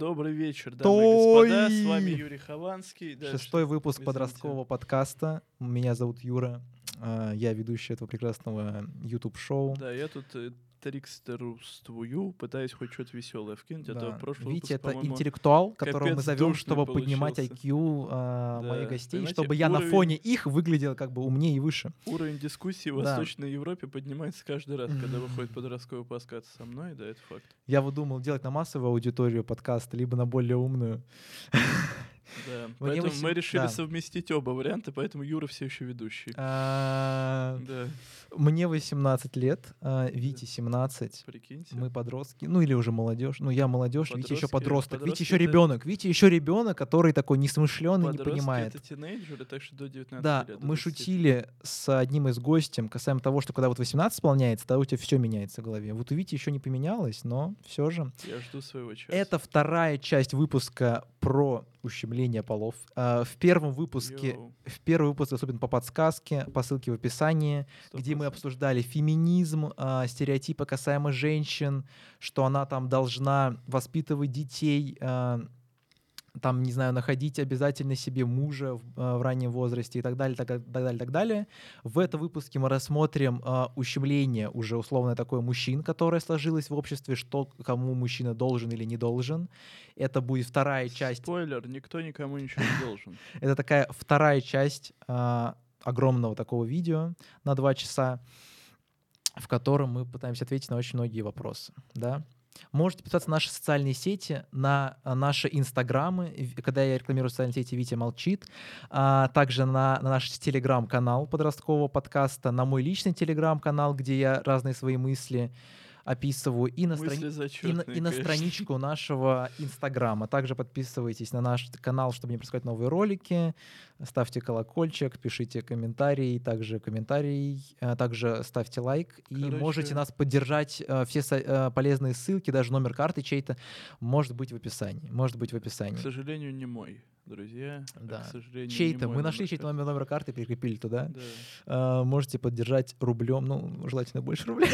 добрый вечер, дамы и господа. С вами Юрий Хованский. Да, Шестой выпуск извините. подросткового подкаста. Меня зовут Юра. А, Я ведущий этого прекрасного YouTube-шоу. Да, я тут э, трикстерствую, пытаюсь хоть что-то веселое вкинуть, а то Да. прошлый Видите, выпуск, это интеллектуал, которого мы зовем, чтобы поднимать. IQ а, Да. моих гостей, Понимаете, чтобы я на уровень- фоне их выглядел как бы умнее и выше. уровень дискуссии в Да. Восточной Европе поднимается каждый раз, когда выходит подростковый подкаст со мной, да, это факт. Я вот думал делать на массовую аудиторию подкаста, либо на более умную. Да. Мне Поэтому восем- мы решили да. совместить оба варианта, поэтому Юра все еще ведущий. А, Да, Мне 18 лет, а, Вите 17. прикиньте. Мы подростки, ну или уже молодежь. Ну я молодежь, Витя еще подросток. Витя подростки еще ребенок. Витя еще ребенок, который такой несмышленый, не понимает. это тинейджеры, так что до 19 Да, лет. мы 20. шутили с одним из гостем касаемо того, что когда вот 18 исполняется, тогда у тебя все меняется в голове. Вот у Вити еще не поменялось, но все же. Я жду своего часа. Это вторая часть выпуска про ущемление полов. А, В первом выпуске, Йоу, в первый выпуск доступен по подсказке, по ссылке в описании, где мы 100%. обсуждали феминизм, а, стереотипы касаемо женщин, что она там должна воспитывать детей, а, там, не знаю, находить обязательно себе мужа в, а, в раннем возрасте и так далее, так, так далее, так далее. В этом выпуске мы рассмотрим а, ущемление уже условно такое мужчин, которое сложилось в обществе, что кому мужчина должен или не должен. Это будет вторая часть Спойлер, никто никому ничего не должен. это такая вторая часть огромного такого видео на два часа, в котором мы пытаемся ответить на очень многие вопросы. Да? Можете подписаться на наши социальные сети, на а, наши инстаграмы. Когда я рекламирую социальные сети, Витя молчит. А, также на, на наш телеграм-канал подросткового подкаста, на мой личный телеграм-канал, где я разные свои мысли описываю, и на страни- и на, и на страничку нашего Инстаграма. Также подписывайтесь на наш канал, чтобы не пропускать новые ролики. Ставьте колокольчик, пишите комментарии, также комментарий, а также ставьте лайк. И Короче- можете нас поддержать. э, Все со- э, полезные ссылки, даже номер карты чей-то, может быть в описании. Может быть в К описании. сожалению, не мой, друзья. а, Да. К сожалению, Чей-то. Мы нашли чей-то номер, номер карты, прикрепили туда. Да, А, Можете поддержать рублем, ну, желательно больше рублей.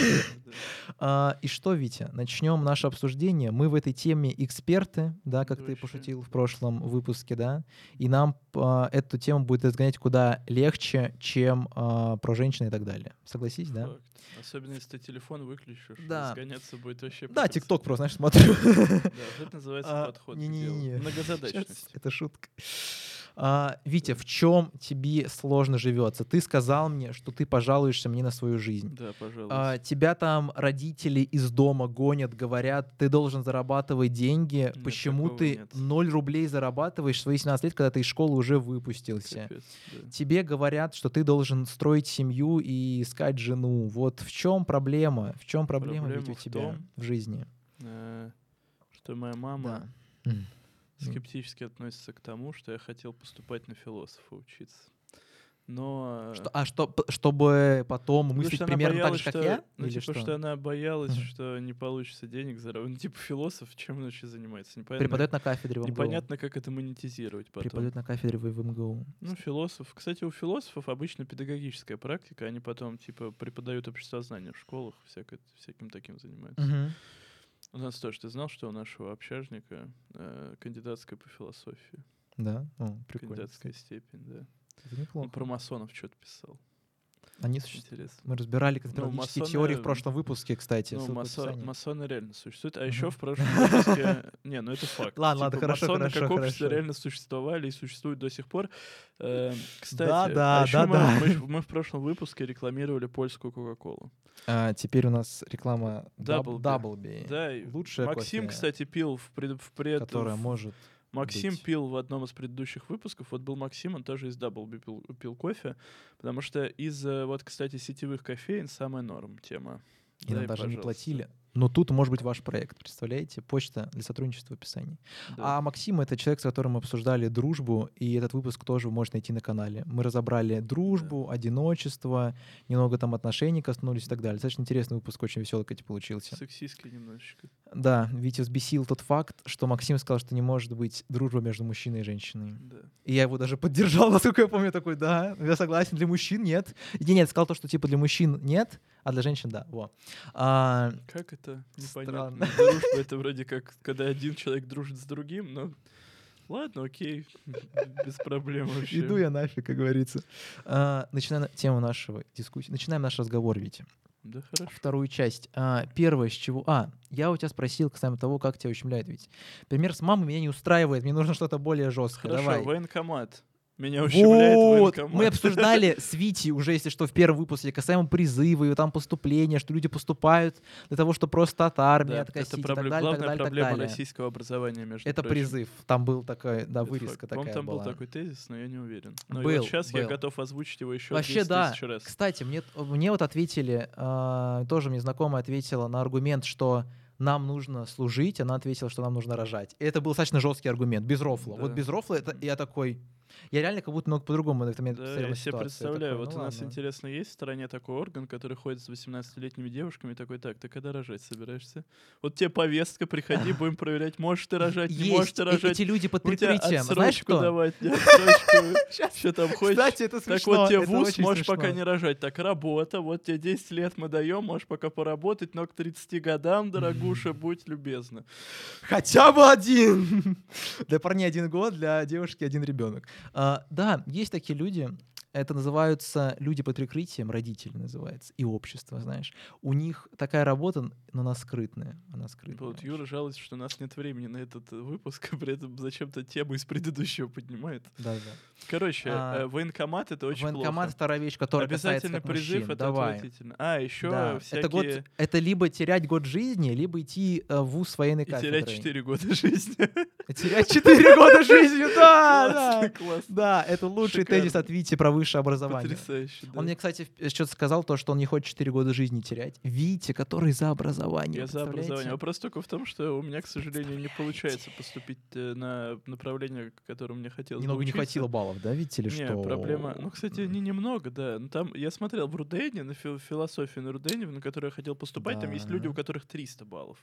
да. А, и что, Витя, начнем наше обсуждение. Мы в этой теме эксперты, да, как ты Вообще. пошутил в прошлом выпуске, да, и нам а, эту тему будет изгонять куда легче, чем а, про женщин и так далее. Согласись, да? Особенно если ты телефон выключишь, Да. сгоняться будет вообще... Да. ТикТок просто, знаешь, смотрю. Да, это называется А, подход не-не-не. Многозадачность. Это шутка. А, Витя, в чем тебе сложно живется? Ты сказал мне, что ты пожалуешься мне на свою жизнь. Да, пожалуйста. А, тебя там родители из дома гонят, говорят, ты должен зарабатывать деньги. Нет, Почему ты нет. 0 рублей зарабатываешь в свои 17 лет, когда ты из школы уже выпустился? Капец, да. Тебе говорят, что ты должен строить семью и искать жену. Вот в чем проблема? В чем проблема, Проблема ведь у в тебя том, в жизни? Э, Что моя мама Да. Скептически относится к тому, что я хотел поступать на философа учиться. Но... Что- а что, чтобы потом Потому мыслить примерно так боялась, же, как что- я? Ну, Или типа, что? что она боялась, Мгм. что не получится денег заработать. Ну, типа, философ, чем он вообще занимается? Непонятно, Преподает на кафедре в МГУ. непонятно как это монетизировать потом. Преподает на кафедре в МГУ. Ну, философ. Кстати, у философов обычно педагогическая практика, они потом, типа, преподают обществознание в школах, всякое, всяким таким занимаются. Мгм. У нас тоже, ты знал, что у нашего общажника э, кандидатская по философии? Да? О, прикольно. Кандидатская степень, да. Это Он неплохо. про масонов что-то писал. Они существуют. Мы разбирали конспирологические масоны- теории в прошлом выпуске, кстати. Ну, масо- масоны реально существуют. А Мгм. еще в прошлом выпуске... Не, ну это факт. Ладно, ладно, Типа, хорошо, масоны хорошо, как общество хорошо. реально существовали и существуют до сих пор. Э, Кстати, Да, да, а да, мы в прошлом выпуске рекламировали польскую Кока-Колу. А, теперь у нас реклама Даблби. Даблби. Да, и Лучшая Максим, кофе, кстати, пил в пред... в пред- которая в- может Максим быть. пил в одном из предыдущих выпусков. Вот был Максим, он тоже из Даблби пил, пил кофе. Потому что из, э, вот, кстати, сетевых кофеин самая норм тема. И нам Дай, даже не пожалуйста. платили. Но тут может быть ваш проект, представляете? Почта для сотрудничества в описании. Да. А Максим — это человек, с которым мы обсуждали дружбу, и этот выпуск тоже вы можете найти на канале. Мы разобрали дружбу, одиночество, немного там отношений коснулись и так далее. Достаточно интересный выпуск, очень веселый, кстати, получился. Сексистский немножечко. Да, Витя взбесил тот факт, что Максим сказал, что не может быть дружба между мужчиной и женщиной. Да. И я его даже поддержал, насколько я помню, такой, да, я согласен, для мужчин нет. И нет, сказал то, что типа для мужчин нет, а для женщин да. Во. А, Как это это непонятно. Странно. Дружба это вроде как, когда один человек дружит с другим, но ладно, окей, без проблем вообще. Иду я нафиг, как говорится. А, Начинаем на- тему нашего дискуссии. Начинаем наш разговор, Витя. Да хорошо. Вторую часть. А, Первое, с чего... А, я у тебя спросил касаемо того, как тебя ущемляет, Витя. Пример с мамой меня не устраивает, мне нужно что-то более жесткое. Хорошо, Давай. военкомат. Меня ущемляет Вот, военкомат. мы обсуждали с Витей уже, если что, в первом выпуске касаемо призыва и там поступления, что люди поступают для того, чтобы просто от армии Да, откосить это и проблема, так далее, так главная далее, так проблема далее. российского образования, между Это прочим. призыв. Там был такая, да, Это вырезка факт. Такая там была. был такой тезис, но я не уверен. Но Был, сейчас я был. готов озвучить его еще Вообще, 10 да. раз. Кстати, мне, мне вот ответили, а, тоже мне знакомая ответила на аргумент, что нам нужно служить, она ответила, что нам нужно рожать. И это был достаточно жесткий аргумент, без рофла. Вот Да. без рофла это я такой... Я реально как будто много по-другому на этом момент Да, я себе представляю, такой, вот ну у нас, ладно. интересно, есть в стране такой орган, который ходит с 18-летними девушками и такой, так, ты когда рожать собираешься? Вот тебе повестка, приходи, будем проверять, можешь ты рожать, не можешь ты рожать. эти люди под прикрытием. Знаешь что? давать. Что там хочешь? Кстати, это смешно. Так вот тебе вуз, можешь пока не рожать. Так, работа, вот тебе 10 лет мы даем, можешь пока поработать, но к 30 годам, дорогуша, будь любезна. Хотя бы один. Для парней один год, для девушки один ребенок. А, да, есть такие люди. Это называются люди под прикрытием, родители называется, и общество, знаешь. У них такая работа, но она скрытная. Она скрытная. Вот Юра жалуется, что у нас нет времени на этот э, выпуск, а при этом зачем-то тему из предыдущего поднимает. Да, да. Короче, А, э, военкомат это очень Военкомат плохо. вторая вещь, которая касается как призыв мужчин. это Давай. отвратительно. А, еще Да. всякие... Это, год, это либо терять год жизни, либо идти э, в вуз военной И кафедрой. терять 4 года жизни. Терять 4 года жизни, да, да. Классно, классно. Да, это лучший тезис от Вити про высшее образование. Потрясающе, да. Он мне, кстати, что-то сказал, то, что он не хочет 4 года жизни терять. Витя, который за образование. Я за образование. Вопрос только в том, что у меня, к сожалению, не получается поступить э, на направление, которое мне хотелось Немного не учиться. хватило баллов, да, Витя, или Не, что? проблема. Ну, кстати, не немного, да. Ну, там я смотрел в Рудене, на фил- философию на Рудене, на которую я хотел поступать. Там есть люди, Да. у которых 300 баллов.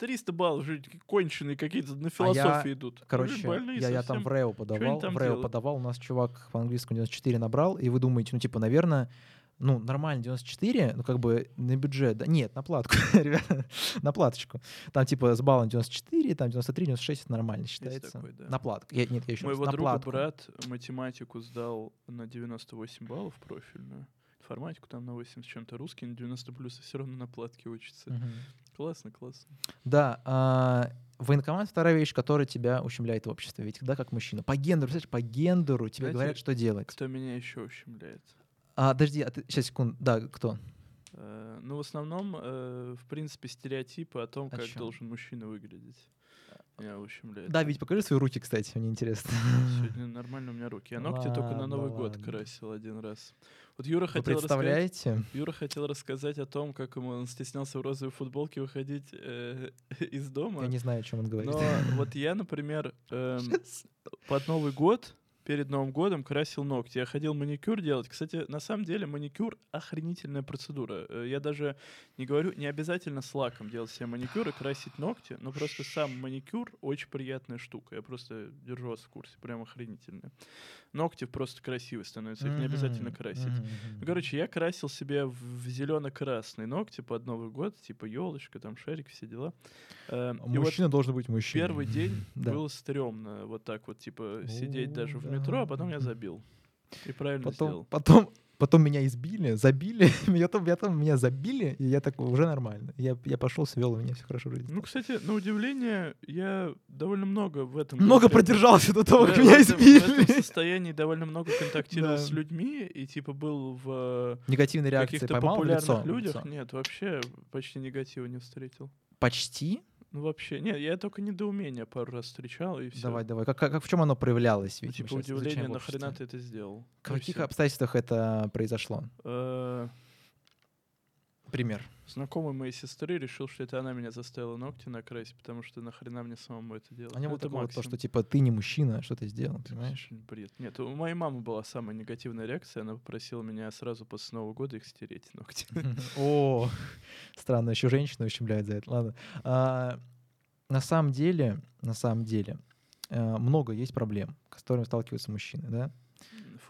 300 баллов, же конченые какие-то на А я, философии идут. Короче, я, я там в РЭО подавал. В делают? подавал, у нас чувак по английскому 94 набрал, и вы думаете, ну, типа, наверное, ну, нормально 94, ну, как бы на бюджет, да, нет, на платку, ребята, на платочку. Там, типа, с баллом 94, там 93, 96, это нормально считается. такой, да. На платку. Я, нет, я еще Моего на друга платку. брат математику сдал на 98 баллов профильную. Информатику там на 80 с чем-то. Русский на 90 плюс, и все равно на платке учится. Мгм. Классно, классно. Да, а, военкомат вторая вещь, которая тебя ущемляет в обществе. Ведь да, как мужчина. По гендеру, представляешь, по гендеру тебе Знаете, говорят, что делать. Кто меня еще ущемляет? А, подожди, а ты, сейчас, секунду. Да, кто? Э, Ну, в основном, э, в принципе, стереотипы о том, О как чём? должен мужчина выглядеть. Меня ущемляет. Да, ведь покажи свои руки, кстати, мне интересно. Сегодня нормально у меня руки. Я ногти только на Ладно, Новый год ладно. красил один раз. Вот Юра Вы хотел рассказать. представляете? Юра хотел рассказать о том, как ему он стеснялся в розовой футболке выходить э, из дома. Я не знаю, о чем он говорит. Но вот я, например, эм, под Новый год, перед Новым годом красил ногти. Я ходил маникюр делать. Кстати, на самом деле маникюр охренительная процедура. Э, Я даже не говорю, не обязательно с лаком делать себе маникюр и красить ногти, но просто сам маникюр очень приятная штука. Я просто держу вас в курсе, прям охренительно. Ногти просто красивые становятся, их не обязательно красить. Ну, короче, я красил себе в зелено-красный ногти под Новый год, типа елочка, там шарик, все дела. Э, и вот Мужчина должен быть мужчиной. первый день было стрёмно вот так вот, типа, сидеть даже в метро, а потом я забил. И правильно Потом, сделал. потом, потом меня избили, забили, меня там, я там меня забили, и я такой, уже нормально. Я, я пошел, свел, у меня все хорошо в жизни. Ну, кстати, на удивление, я довольно много в этом... Много контакте- продержался до того, Да, как меня этом- В этом избили. состоянии довольно много контактировал Да. с людьми, и типа был в Негативные реакции каких-то поймал в популярных лицо? людях. Лицо. Нет, вообще почти негатива не встретил. Почти? Ну, вообще, нет, я только недоумение пару раз встречал, и все. Давай, давай. Как, как, как- в чем оно проявлялось? Ну, Ведь мы типа удивление, нахрена ты это сделал? В Ну каких обстоятельствах это произошло? Пример. Знакомый моей сестры решил, что это она меня заставила ногти накрасить, потому что нахрена мне самому это делать. А не Ну, было это такого, то, что типа ты не мужчина, что ты сделал, понимаешь? Бред. Нет, у моей мамы была самая негативная реакция. Она попросила меня сразу после Нового года их стереть, ногти. О, странно, еще женщину ущемляют за это. Ладно. А, на самом деле, на самом деле, э, много есть проблем, с которыми сталкиваются мужчины, да?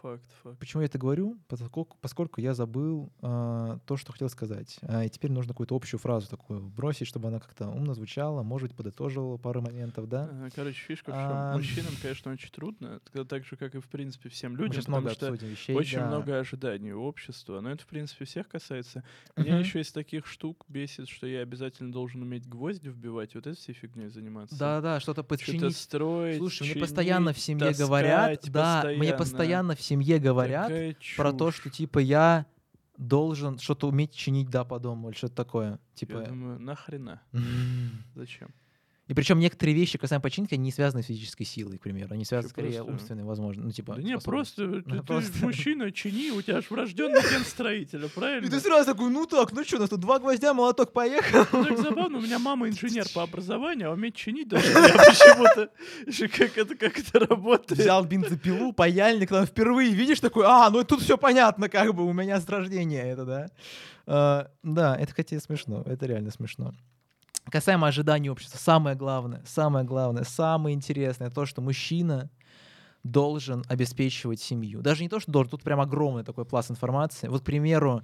Факт, факт. Почему я это говорю? Поскольку, поскольку я забыл а, то, что хотел сказать. А, и теперь нужно какую-то общую фразу такую бросить, чтобы она как-то умно звучала, может быть, подытоживала пару моментов, да? Ага, Короче, фишка в чем? А, Мужчинам, конечно, очень трудно, так- же, как и, в принципе, всем людям, сейчас потому много что вещей. очень да. много ожиданий у общества. Но это, в принципе, всех касается. Меня Мгм. еще из таких штук бесит, что я обязательно должен уметь гвозди вбивать, вот этой всей фигней заниматься. Да-да, что-то Что-то подчинить. строить, Слушай, мне чинить, постоянно в семье говорят, таскать да, мне постоянно в семье говорят Такая про то, что типа я должен что-то уметь чинить, да, по дому или что-то такое. Я Типа. думаю, нахрена? Зачем? И причем некоторые вещи, касаемо починки, они не связаны с физической силой, к примеру. Они связаны Чё, скорее просто- умственной, возможно. Ну, типа. Да не, просто ты, Ну, ты просто- мужчина, чини, у тебя аж врожденный ген строителя, И правильно? ты сразу такой, ну так, ну что, у нас тут два гвоздя, молоток, поехал. Ну, так забавно, у меня мама инженер по образованию, а уметь чинить даже я почему-то. Как это, как это работает? Взял бензопилу, паяльник, там впервые видишь такой, а, ну тут все понятно, как бы у меня с рождения это, да. А, да, это, хотя смешно, это реально смешно. Касаемо ожиданий общества, самое главное, самое главное, самое интересное, то, что мужчина должен обеспечивать семью. Даже не то, что должен, тут прям огромный такой пласт информации. Вот, к примеру,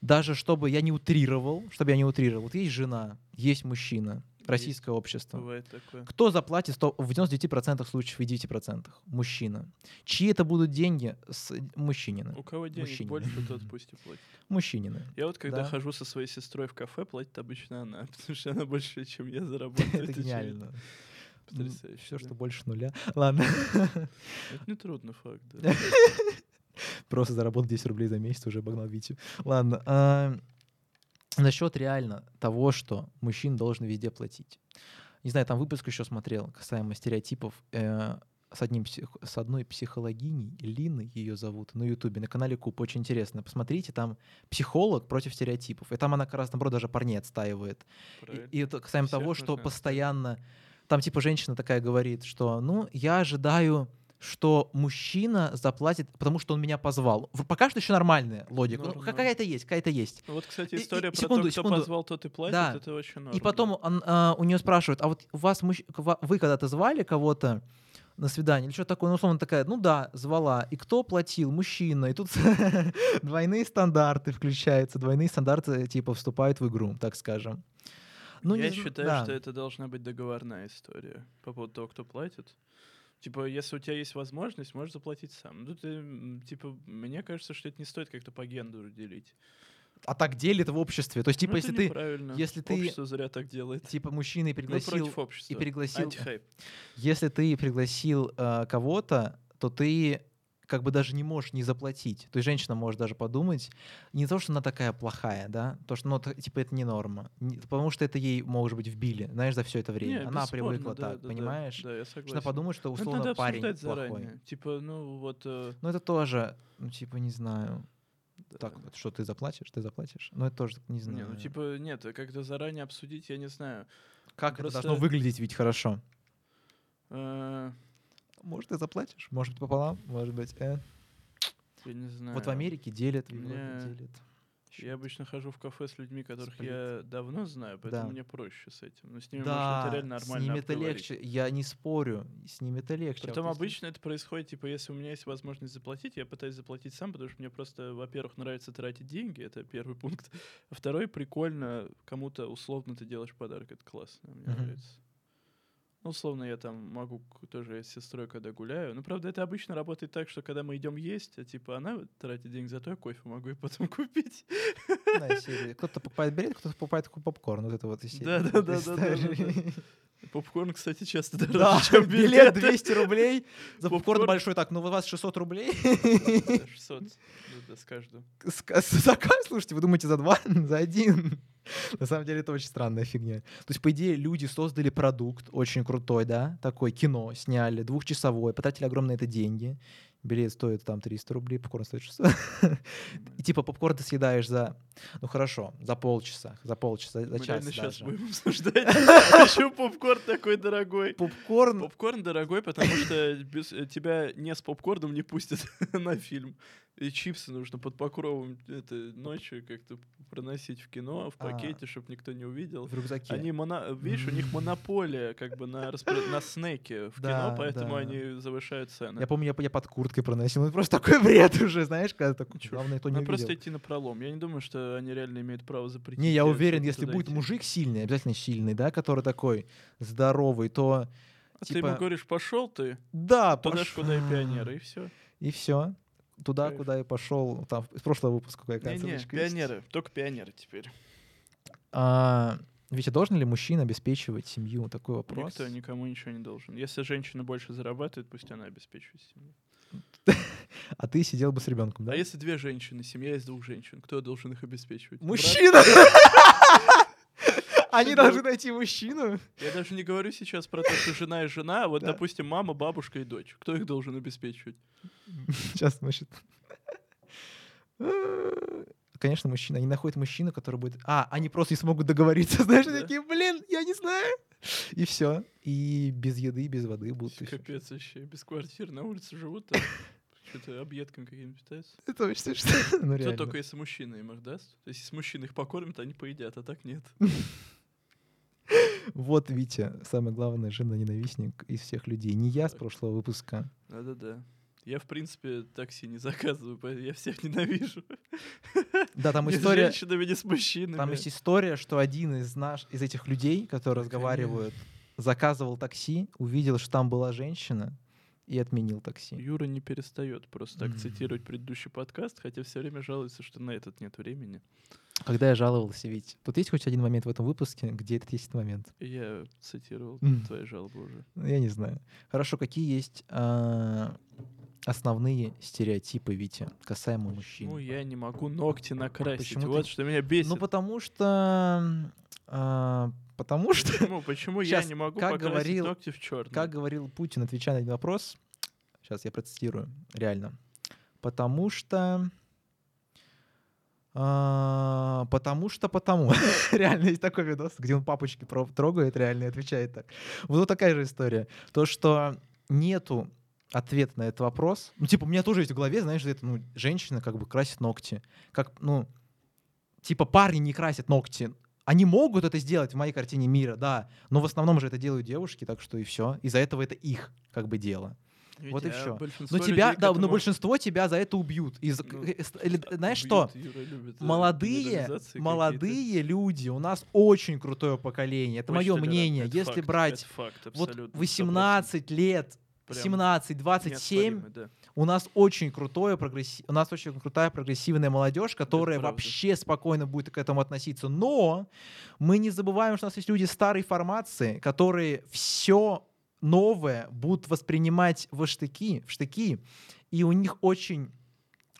даже чтобы я не утрировал, чтобы я не утрировал, вот есть жена, есть мужчина, российское общество. Бывает такое. Кто заплатит сто- в 99% случаев и 9%? Мужчина. Чьи это будут деньги? С мужчинины. У кого денег Мужчине. больше, тот пусть и платит. Мужчинины. Я вот когда Да. хожу со своей сестрой в кафе, платит обычно она, потому что она больше, чем я заработаю. Это гениально. Потрясающе. Все, что больше нуля. Ладно. Это не трудно, факт, да. Просто заработал 10 рублей за месяц, уже обогнал Витю. Ладно. Насчет реально того, что мужчин должен везде платить. Не знаю, там выпуск еще смотрел касаемо стереотипов э, с, одним, с одной психологиней, Лины ее зовут, на Ютубе, на канале Куб. Очень интересно. Посмотрите, там психолог против стереотипов. И там она как раз, наоборот, даже парней отстаивает. И- Правильно. И, это касаемо Всех того, что постоянно... Там типа женщина такая говорит, что, ну, я ожидаю, что мужчина заплатит, потому что он меня позвал. Пока что еще нормальная логика. Ну, Норм, какая-то есть, какая-то есть. Ну Вот, кстати, И- и- история про секунду, то, кто секунду. позвал, тот и платит, Да. это очень норм. И потом он, а, у нее спрашивают, а вот у вас мужч- вы когда-то звали кого-то на свидание или что такое? Ну, условно такая, ну да, звала. И кто платил? Мужчина. И тут двойные стандарты включаются, двойные стандарты типа вступают в игру, так скажем. Ну, я не считаю, да. что это должна быть договорная история по поводу того, кто платит. Типа, если у тебя есть возможность, можешь заплатить сам. Ну, ты, типа, мне кажется, что это не стоит как-то по гендеру делить. А так делит в обществе. То есть, типа, Ну, если ты, если ты- Общество зря так делает. типа, мужчина и пригласил, против общества. и пригласил, Антихайп. если ты пригласил э, кого-то, то ты как бы даже не можешь не заплатить. То есть женщина может даже подумать, не то, что она такая плохая, да, то, что, ну, типа, это не норма. Потому что это ей, может быть, вбили, знаешь, за все это время. Не, она привыкла да, так, да, да, понимаешь? Да, я Что она согласен. подумает, что это условно надо парень плохой. заранее. Типа, ну, вот... э, Ну, это тоже, ну, типа, не знаю. да. Так, вот, что ты заплатишь, ты заплатишь. Ну, это тоже не знаю. Не, ну, типа, нет, как-то заранее обсудить, я не знаю. как просто- это должно выглядеть ведь хорошо? Э, Может, ты заплатишь, может быть, пополам, может быть, э. Я не знаю. Вот в Америке делят, в Европе Не. делят. Я обычно хожу в кафе с людьми, которых Сплит. я давно знаю, поэтому Да. мне проще с этим. Но с ними Да, можно это реально с нормально ними это легче. Я не спорю, с ними это легче. Притом вот обычно это происходит, типа, если у меня есть возможность заплатить, я пытаюсь заплатить сам, потому что мне просто, во-первых, нравится тратить деньги, это первый пункт. А второй, прикольно, кому-то условно ты делаешь подарок, это классно, мне Мгм. нравится. Ну, условно, я там могу тоже с сестрой, когда гуляю. Ну, правда, это обычно работает так, что когда мы идем есть, а типа она тратит деньги, зато я кофе могу и потом купить. Да. Кто-то покупает билет, кто-то покупает такой попкорн. Вот это вот из серии. Да-да-да-да-да-да. Попкорн, кстати, часто дороже, Да, чем билет билеты. 200 рублей, за попкорн Попкорн. большой, так, ну у вас 600 рублей. Да, 600 да, с каждого. С- с- Заказ, слушайте, вы думаете за два? За один? На самом деле это очень странная фигня. То есть, по идее, люди создали продукт очень крутой, да, такой кино сняли, двухчасовой, потратили огромные это деньги. Билет стоит там 300 рублей, попкорн стоит 600. И типа попкорн ты съедаешь за, ну хорошо, за полчаса, за полчаса, за Мы час реально сейчас даже. будем обсуждать, почему попкорн такой дорогой. Попкорн, Попкорн дорогой, потому что э, тебя не с попкорном не пустят на фильм. И чипсы нужно под покровом это, ночью как-то проносить в кино, в А. пакете, чтобы никто не увидел. В рюкзаке. Они, моно- видишь, у них монополия как бы на, распро- на снеки в Да, кино, поэтому да. они завышают цены. Я помню, я, я под курткой проносил. Ну, просто такой бред уже, знаешь, когда такой, Чушь. главное, то не Надо просто идти на пролом. Я не думаю, что они реально имеют право запретить. Не, я уверен, если будет идти. мужик сильный, обязательно сильный, да, который такой здоровый, то А ты типа- ему говоришь, пошел ты, да, туда ж пош- куда и пионеры, и все. И все. Туда, Кайф. куда я пошел. Там из прошлого выпуска какая Не-не, ссылочка есть. пионеры, только пионеры теперь. А, Витя, должен ли мужчина обеспечивать семью? Такой вопрос. Никто никому ничего не должен. Если женщина больше зарабатывает, пусть она обеспечивает семью. А ты сидел бы с ребенком, да? А если две женщины, семья из двух женщин, кто должен их обеспечивать? Мужчина! Они должны найти мужчину. Я даже не говорю сейчас про то, что жена и жена, а вот, допустим, мама, бабушка и дочь. Кто их должен обеспечивать? Сейчас, значит. Конечно, мужчина. Они находят мужчину, который будет... А, они просто не смогут договориться. Знаешь, такие, блин, я не знаю. И все. И без еды, без воды будут. и. Капец вообще, без квартир на улице живут, там что-то объедками какими-то питаются. Это очень смешно. Ну, реально. только если мужчина им их даст. То есть, если мужчина их покормит, они поедят, а так нет. Вот, Витя, самый главный жена-ненавистник из всех людей. Не я с прошлого выпуска. Да-да-да. Я, в принципе, такси не заказываю, поэтому я всех ненавижу. Да, там Ни с история... женщинами, ни с мужчинами. Там есть история, что один из наш, из этих людей, которые разговаривают, заказывал такси, увидел, что там была женщина и отменил такси. Юра не перестает просто так цитировать предыдущий подкаст, хотя все время жалуется, что на этот нет времени. Когда я жаловался, ведь тут есть хоть один момент в этом выпуске, где этот есть момент? Я цитировал твои жалобы уже. Ну, Я не знаю. Хорошо, какие есть а, основные стереотипы, Витя, касаемо мужчин? Ну, я не могу ногти накрасить. Почему ты- вот что меня бесит. Ну, потому что... а, потому что, Почему, почему я Щас, не могу как говорил- ногти в черный? как говорил Путин, отвечая на один вопрос, сейчас я процитирую, реально. Потому что... а, потому что потому. реально есть такой видос, где он папочки трогает реально и отвечает так. Вот такая же история. То, что нету ответа на этот вопрос. Ну, типа, у меня тоже есть в голове, знаешь, это, ну, женщина как бы красит ногти. Как, ну, типа, парни не красят ногти. Они могут это сделать в моей картине мира, да, но в основном же это делают девушки, так что и все. Из-за этого это их как бы дело. вот и Ведь, всё. большинство Но тебя, да, но этому- большинство тебя за это убьют. Из, Ну, э, э, знаешь убьют, что? Любит, э, Молодые, молодые люди, у нас очень крутое поколение. Это мое мнение. это Если факт, брать факт, вот абсолютно, 18 лет, Прям 17, 27, неоспоримый, да. у нас очень крутое прогресси... у нас очень крутая прогрессивная молодежь, которая вообще спокойно будет к этому относиться. Но мы не забываем, что у нас есть люди старой формации, которые все новое будут воспринимать в штыки, в штыки, и у них очень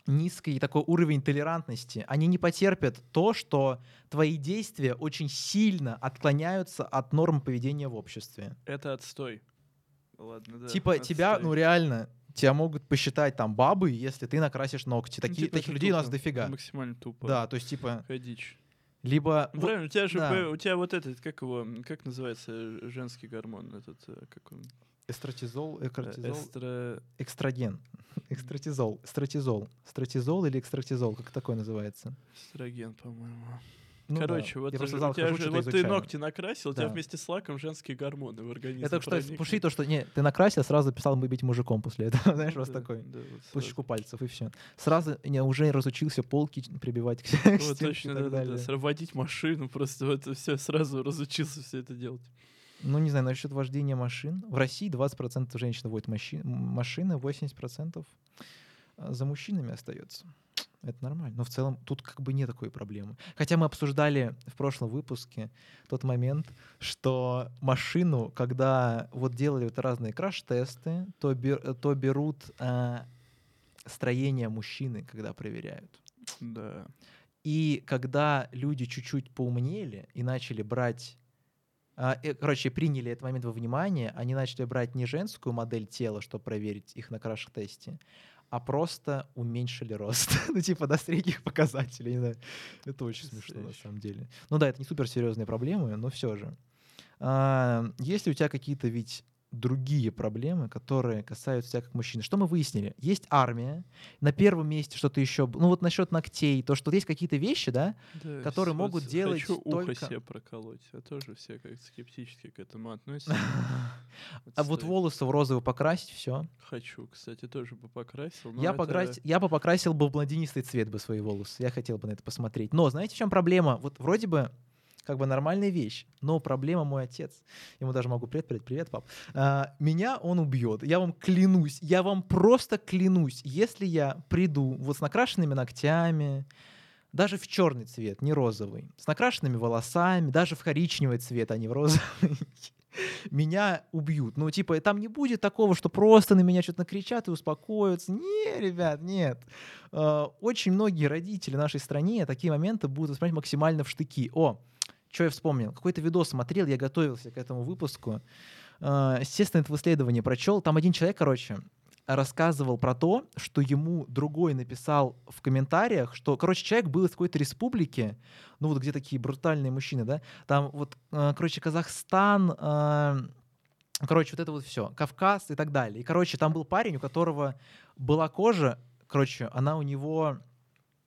низкий такой уровень толерантности. Они не потерпят то, что твои действия очень сильно отклоняются от норм поведения в обществе. Это отстой. Ладно, да. Типа тебя, отстой. ну реально, тебя могут посчитать там бабы, если ты накрасишь ногти. Ну, Такие, типа, таких людей у нас тупо. дофига. Максимально тупо. Да, то есть типа Ходич. либо Ну, Правильно, у тебя же, да. у тебя вот этот, как его, как называется женский гормон, этот, э, как он? эстратизол, Э, экстратизол, Эстро... экстраген, экстратизол, стратизол, стратизол или экстратизол, как такое называется? эстроген, по-моему. Ну да, Короче, вот, я просто э, тебя же, вот ты ногти накрасил, у тебя Да. вместе с лаком женские гормоны в организме. Это что, пуши то, что не, ты накрасил, сразу писал мы быть мужиком после этого, знаешь, просто да, такой. да, вот щеку пальцев и все. Сразу я уже разучился полки прибивать к, к Вот стенке точно, и да, так да, да. далее. С- Водить машину, просто вот все сразу разучился все это делать. Ну, не знаю, насчет вождения машин. В России 20% женщин водят маши- машины, 80% за мужчинами остается. Это нормально. Но в целом тут как бы нет такой проблемы. Хотя мы обсуждали в прошлом выпуске тот момент, что машину, когда вот делали вот разные краш-тесты, то, бер- то берут а, строение мужчины, когда проверяют. Да. И когда люди чуть-чуть поумнели и начали брать, а, э, короче, приняли этот момент во внимание, они начали брать не женскую модель тела, чтобы проверить их на краш-тесте, а просто уменьшили рост. ну, типа до средних показателей. знаю. Это очень смешно, на самом деле. Ну да, это не суперсерьезные проблемы, но все же. А, есть ли у тебя какие-то ведь другие проблемы, которые касаются тебя как мужчины. Что мы выяснили? Есть армия, на первом месте что-то еще. Ну вот насчет ногтей, то, что есть какие-то вещи, да, Да, которые могут делать Хочу ухо только- себе проколоть, а тоже все как скептически к этому относятся. А вот волосы в розовый покрасить, все. Хочу, кстати, тоже бы покрасил. Я, покрась- я бы покрасил бы в блондинистый цвет бы свои волосы. Я хотел бы на это посмотреть. Но знаете, в чем проблема? Вот вроде бы как бы нормальная вещь, но проблема мой отец. Ему даже могу привет, привет, привет, пап. А, меня он убьет. Я вам клянусь, я вам просто клянусь, если я приду вот с накрашенными ногтями, даже в черный цвет, не розовый, с накрашенными волосами, даже в коричневый цвет, а не в розовый, меня убьют. Ну, типа, там не будет такого, что просто на меня что-то накричат и успокоятся. Не, ребят, нет. Э, Очень многие родители в нашей стране такие моменты будут воспринимать максимально в штыки. О, что я вспомнил? Какой-то видос смотрел, я готовился к этому выпуску. Э, Естественно, это исследование прочел. Там один человек, короче, рассказывал про то, что ему другой написал в комментариях, что, короче, человек был из какой-то республики, ну вот где такие брутальные мужчины, да, там вот, э, короче, Казахстан, э, короче, вот это вот все, Кавказ и так далее. И, короче, там был парень, у которого была кожа, короче, она у него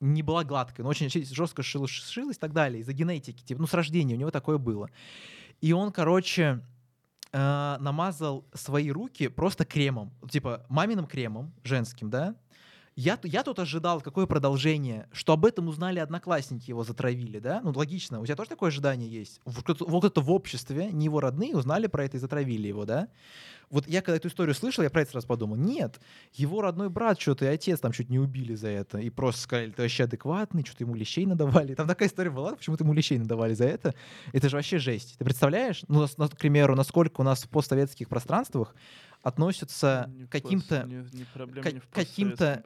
не была гладкой, но очень жестко шилась, и так далее, из-за генетики, типа, ну, с рождения у него такое было. И он, короче, э, намазал свои руки просто кремом, типа маминым кремом, женским, да. Я, я тут ожидал, какое продолжение, что об этом узнали одноклассники, его затравили, да? Ну, логично. У тебя тоже такое ожидание есть? В- кто-то- Вот это в обществе, не его родные, узнали про это и затравили его, да? Вот я когда эту историю слышал, я про это сразу подумал, нет, его родной брат что-то и отец там чуть не убили за это, и просто сказали, ты вообще адекватный, что-то ему лещей надавали. Там такая история была, почему-то ему лещей надавали за это. Это же вообще жесть. Ты представляешь, ну, нас- на- к примеру, насколько у нас в постсоветских пространствах относятся Не к в каким-то... не- не ка- не каким-то-.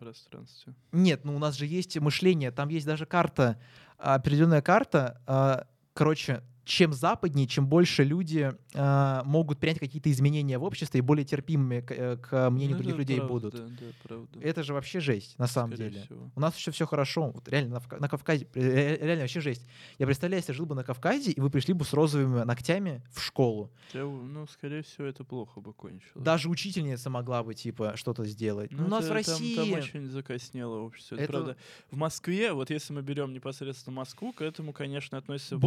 Нет, ну у нас же есть мышление, там есть даже карта, а, определенная карта. а, Короче, чем западнее, чем больше люди а, могут принять какие-то изменения в обществе и более терпимыми к, э, к мнению Ну, других это людей правда, будут. Да, да, правда. Это же вообще жесть, на самом скорее деле. всего. У нас еще все хорошо. Вот реально на, на Кавказе, э, э, реально вообще жесть. Я представляю, если я жил бы на Кавказе, и вы пришли бы с розовыми ногтями в школу. Я ну, скорее всего, это плохо бы кончилось. Даже учительница могла бы, типа, что-то сделать. Ну, у нас это в там- России... Там, очень закоснело общество. Это Это- правда. В Москве, вот если мы берем непосредственно Москву, к этому, конечно, относится в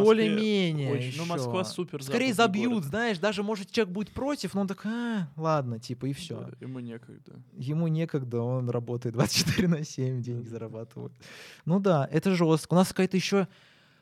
Более-менее очень- Ну, ещё. Москва супер Скорее забьют, город. знаешь, даже, может, человек будет против, но он так, а, ладно, типа, и все. Да, ему некогда. Ему некогда, он работает 24 на 7, деньги зарабатывает. Ну да, это жестко. У нас какая-то еще,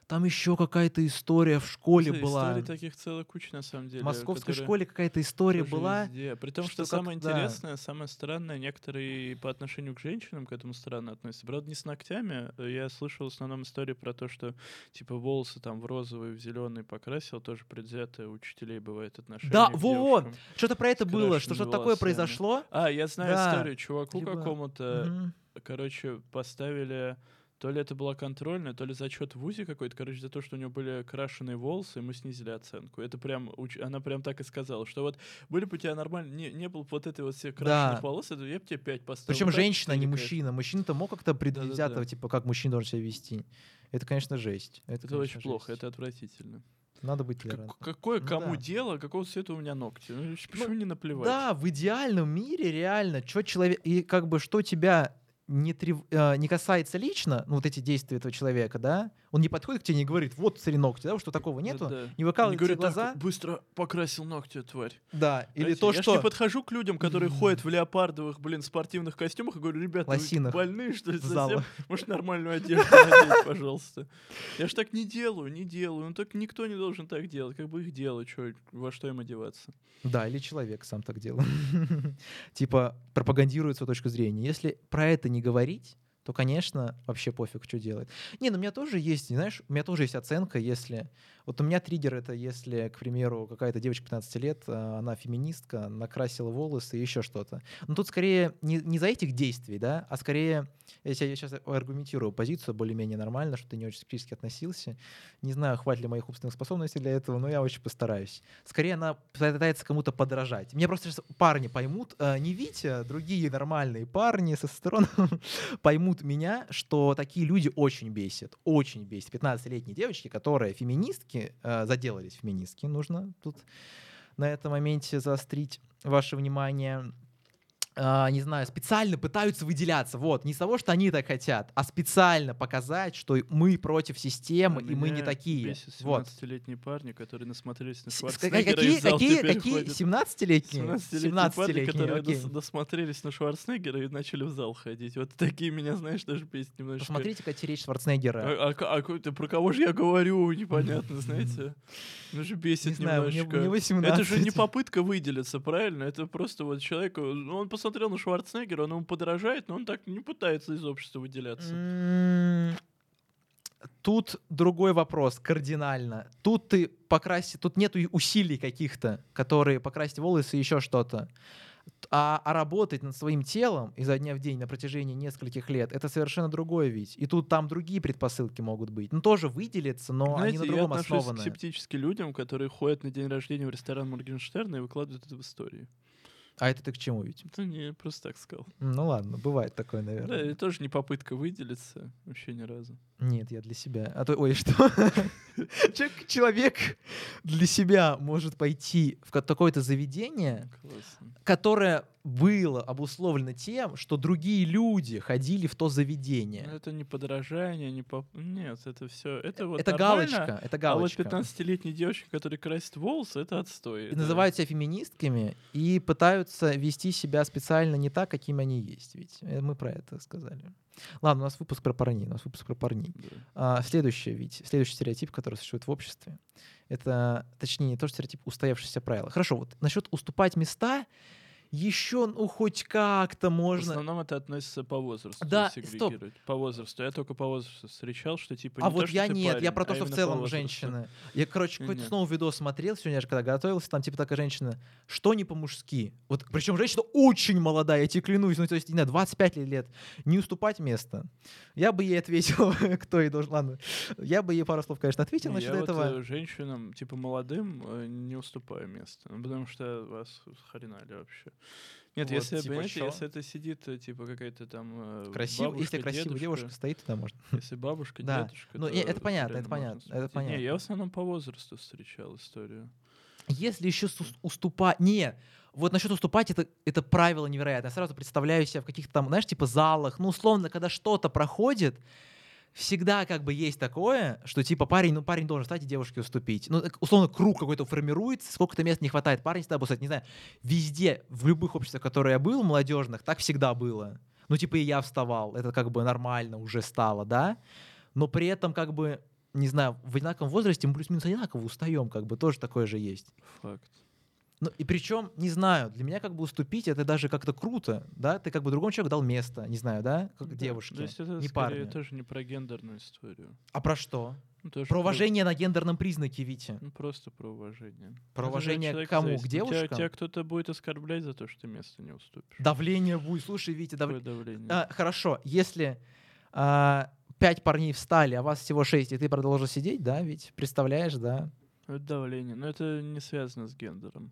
там еще какая-то история в школе Слушай, была. Историй таких целая куча, на самом деле. В московской школе какая-то история была. везде. При том, что что, самое как- да. интересное, самое странное, некоторые по отношению к женщинам к этому странно относятся. Правда, не с ногтями. Я слышал в основном истории про то, что типа волосы там в розовый, в зеленый покрасил, тоже предвзятое у учителей бывает отношение Да, девушкам. Что-то про это было, что что-то такое произошло. А, я знаю Да. историю. Чуваку Либо- какому-то, Мгм. короче, поставили то ли это была контрольная, то ли зачет в ВУЗе какой-то, короче, за то, что у него были крашеные волосы, ему снизили оценку. Это прям, уч- она прям так и сказала, что вот были бы у тебя нормально, не, не было бы вот этой вот всех крашеных Да. волос, я бы тебе 5 поставил. Причем Ну, так женщина, а не мужчина. Мужчина-то мог как-то предвзято, типа, как мужчина должен себя вести. Это, конечно, жесть. Это, Это очень конечно, плохо, жесть. это отвратительно. Надо быть Как- какое Ну кому да. дело, какого цвета у меня ногти? Ну, почему не наплевать? Да, в идеальном мире реально, что человек и как бы что тебя не, трев- э, не касается лично, ну вот эти действия этого человека, да, он не подходит к тебе и не говорит, вот смотри ногти, да, что такого нету, Да-да. не выкалывает «Так, глаза, быстро покрасил ногти, тварь. да, или Знаете, то, я что не подхожу к людям, которые М. ходят в леопардовых, блин, спортивных костюмах и говорю, ребята, вы Лосинах больные, что ли, совсем? Может, нормальную одежду надеть, пожалуйста. Я ж так не делаю, не делаю. Ну, так никто не должен так делать. Как бы их дело, чё, во что им одеваться. Да, или человек сам так делал. Типа пропагандирует свою точку зрения. Если про это не говорить, то, конечно, вообще пофиг, что делать. Не, ну у меня тоже есть, знаешь, у меня тоже есть оценка, если... Вот у меня триггер — это если, к примеру, какая-то девочка 15 лет, а, она феминистка, накрасила волосы и еще что-то. Но тут скорее не, не за этих действий, да, а скорее, если я сейчас аргументирую позицию более-менее нормально, что ты не очень скептически относился. Не знаю, хватит ли моих умственных способностей для этого, но я очень постараюсь. Скорее она пытается кому-то подражать. Меня просто сейчас парни поймут, э, не Витя, а другие нормальные парни со стороны поймут меня, что такие люди очень бесят, очень бесят. 15-летние девочки, которые феминистки, э, заделались феминистки, нужно тут на этом моменте заострить ваше внимание а, не знаю, специально пытаются выделяться. Вот, не из того, что они так хотят, а специально показать, что мы против системы, и мы не такие. Вот. 17-летние парни, которые насмотрелись на С- Шварценеггера Какие, какие, какие, ходят. 17-летние? 17-летние парни, 17-летние, которые окей. дос- досмотрелись на Шварценеггера и начали в зал ходить. Вот такие меня, знаешь, даже бесит немножечко. Посмотрите, как речь Шварценеггера. А, а, а ты про кого же я говорю, непонятно, знаете? Ну же бесит Не знаю, мне, немножечко. мне 18. Это же не попытка выделиться, правильно? Это просто вот человек, ну, он посмотрел на Шварценеггера, он ему подражает, но он так не пытается из общества выделяться. Тут другой вопрос, кардинально. Тут ты покраси, тут нету усилий каких-то, которые покрасить волосы и еще что-то. А, а работать над своим телом изо дня в день на протяжении нескольких лет, это совершенно другое ведь. И тут там другие предпосылки могут быть. Ну, тоже выделиться, но Знаете, они на я другом отношусь основаны. скептически людям, которые ходят на день рождения в ресторан Моргенштерна и выкладывают это в истории. А это ты к чему ведь? Это не просто так сказал. Ну ладно, бывает такое, Да, наверное. это тоже не попытка выделиться вообще ни разу. Нет, я для себя. А то, ой, что? Человек, человек для себя может пойти в какое-то заведение, Классно. которое было обусловлено тем, что другие люди ходили в то Но заведение. это не подражание, не поп... Нет, это все. Это вот это нормально, галочка, это А вот галочка. 15-летние девочки, которые красят волосы, это отстой. И Это- называют себя феминистками и пытаются вести себя специально не так, какими они есть. Ведь Э, мы про это сказали. Ладно, у нас выпуск про парней, у нас выпуск про парней. Да. А, следующее, ведь, следующий стереотип, который существует в обществе, это, точнее, не то, что стереотип, устоявшиеся правила. Хорошо, вот насчет уступать места еще, ну, хоть как-то В можно... основном это относится по возрасту. Да, сегрегируют. По возрасту. Я только по возрасту встречал, что типа А не вот то, я нет, я парень, про то, а что в целом женщины. Я, короче, какой-то снова видос смотрел сегодня, когда готовился, там типа такая женщина, что не по-мужски. Вот, причем женщина очень молодая, я тебе клянусь, ну, то есть, не знаю, 25 лет, не уступать место. Я бы ей ответил, кто ей должен, ладно, я бы ей пару слов, конечно, ответил насчет я вот, этого. э, женщинам, типа молодым, э, не уступаю место. Ну, потому что вас хренали вообще. Нет, Вот, если, типа, понимаете, чё? если это сидит, э, типа, какая-то там э, Красиво, если бабушка, красивая дедушка, девушка стоит, тогда можно. Если бабушка, Да. дедушка, Ну, то это понятно, это понятно, это уступить. Не, я понятно. в основном по возрасту встречал историю. Если еще уступать... Не, вот насчет уступать, это, это правило невероятное. Я сразу представляю себя в каких-то там, знаешь, типа залах. Ну, условно, когда что-то проходит, всегда как бы есть такое, что типа парень, ну парень должен встать и девушке уступить. Ну, условно, круг какой-то формируется, сколько-то мест не хватает, парень всегда будет встать. Не знаю, везде, в любых обществах, в которых я был, молодежных, так всегда было. Ну, типа и я вставал, это как бы нормально уже стало, да? Но при этом как бы, не знаю, в одинаковом возрасте мы плюс-минус одинаково устаем, как бы тоже такое же есть. Факт. Ну, и причем, не знаю, для меня как бы уступить это даже как-то круто, да? Ты как бы другому человеку дал место, не знаю, да? Как Да, девушке, То есть это не парню. тоже не про гендерную историю. А про что? Ну, тоже Про уважение на гендерном признаке, Витя. Ну, просто про уважение. Про Это уважение к кому? К зависит. Ну, Тебя, девушкам? тебя кто-то будет оскорблять за то, что ты место не уступишь. Давление будет. Слушай, Витя, дав- Какое давление? А, хорошо, если а, пять парней встали, а вас всего шесть, и ты продолжил сидеть, да, ведь представляешь, да? Это давление. Но это не связано с гендером.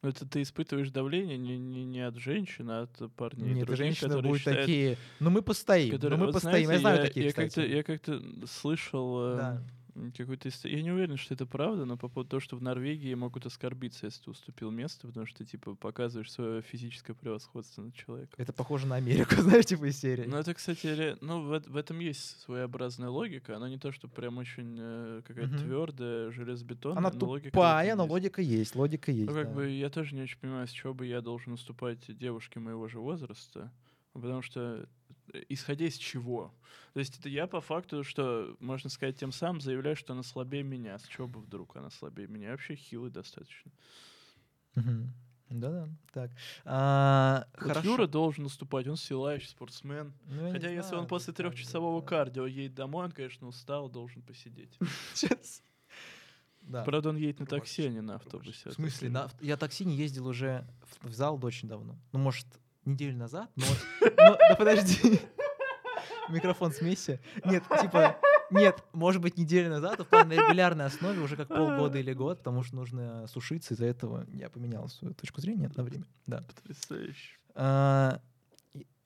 Ну, Это ты испытываешь давление не, не, не от женщин, а от парней. Нет, других, женщины которые будут считают- такие, ну мы постоим, которые- ну мы вот постоим. знаете, я знаю я, таких, я кстати. как-то, я как-то слышал э, Да. Историю. Я не уверен, что это правда, но по поводу того, что в Норвегии могут оскорбиться, если ты уступил место, потому что ты типа показываешь свое физическое превосходство над человеком. Это похоже на Америку, знаешь, типа из серии. Ну, это, кстати, ре- ну, в, в этом есть своеобразная логика. Она не то, что прям очень э, какая-то Мгм. твердая, железобетонная. Она но логика тупая, этом но есть. логика есть, логика есть. Ну, как да. бы я тоже не очень понимаю, с чего бы я должен уступать девушке моего же возраста. Потому что исходя из чего? То есть это я по факту, что, можно сказать, тем самым заявляю, что она слабее меня. С чего бы вдруг она слабее меня? Я вообще хилый достаточно. Да-да, так. А, Вот хорошо. Юра должен уступать, он силающий спортсмен. Ну, Хотя если он знаю, после трехчасового да. кардио едет домой, он, конечно, устал, должен посидеть. Да. Правда, он едет на такси, а не на автобусе. В смысле? На, Это я такси не ездил уже в, в зал очень давно. Ну, может, неделю назад, но... но- Да подожди. Микрофон смейся. Нет, типа... Нет, может быть, неделю назад, а в плане на регулярной основе уже как полгода или год, потому что нужно сушиться. Из-за этого я поменял свою точку зрения на время. Да. Потрясающе. А,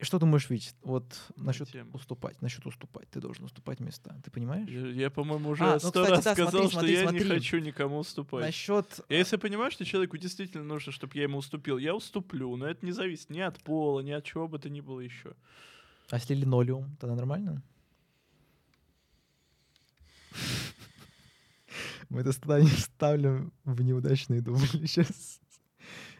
и Что думаешь, Вить, вот насчет уступать, насчет уступать, ты должен уступать места, ты понимаешь? Я, я, по-моему, уже А, ну, сто кстати, раз да, сказал, смотри, что смотри, я смотри. не хочу никому уступать. Насчет... Я если понимаю, что человеку действительно нужно, чтобы я ему уступил, я уступлю, но это не зависит ни от пола, ни от чего бы то ни было еще. А если линолеум, тогда нормально? Мы это ста- ставим в неудачные дубли сейчас.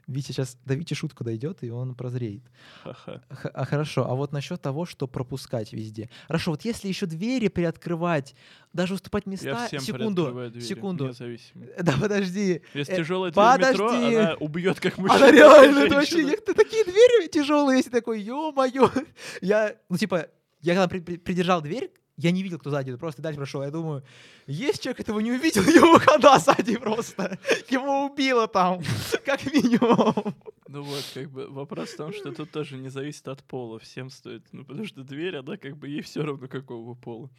Витя сейчас, до Вити шутка дойдет, и он прозреет. Ха-ха. Х- а хорошо, а вот насчет того, что пропускать везде. Хорошо, вот если еще двери приоткрывать, даже уступать места... Я всем секунду, двери, секунду. независимо. Да подожди. Если Э, тяжелая дверь метро, подожди. она убьет как мужчина. Она реально, это вообще, это такие двери тяжелые, если такой, ё-моё. Я, ну типа, я когда при- при- придержал дверь, я не видел, кто сзади, просто дальше прошел. Я думаю, есть человек этого не увидел, его хода сзади просто. Его убило там, как минимум. Ну вот, как бы вопрос в том, что тут тоже не зависит от пола. Всем стоит. Ну, потому что дверь, она как бы ей все равно какого пола.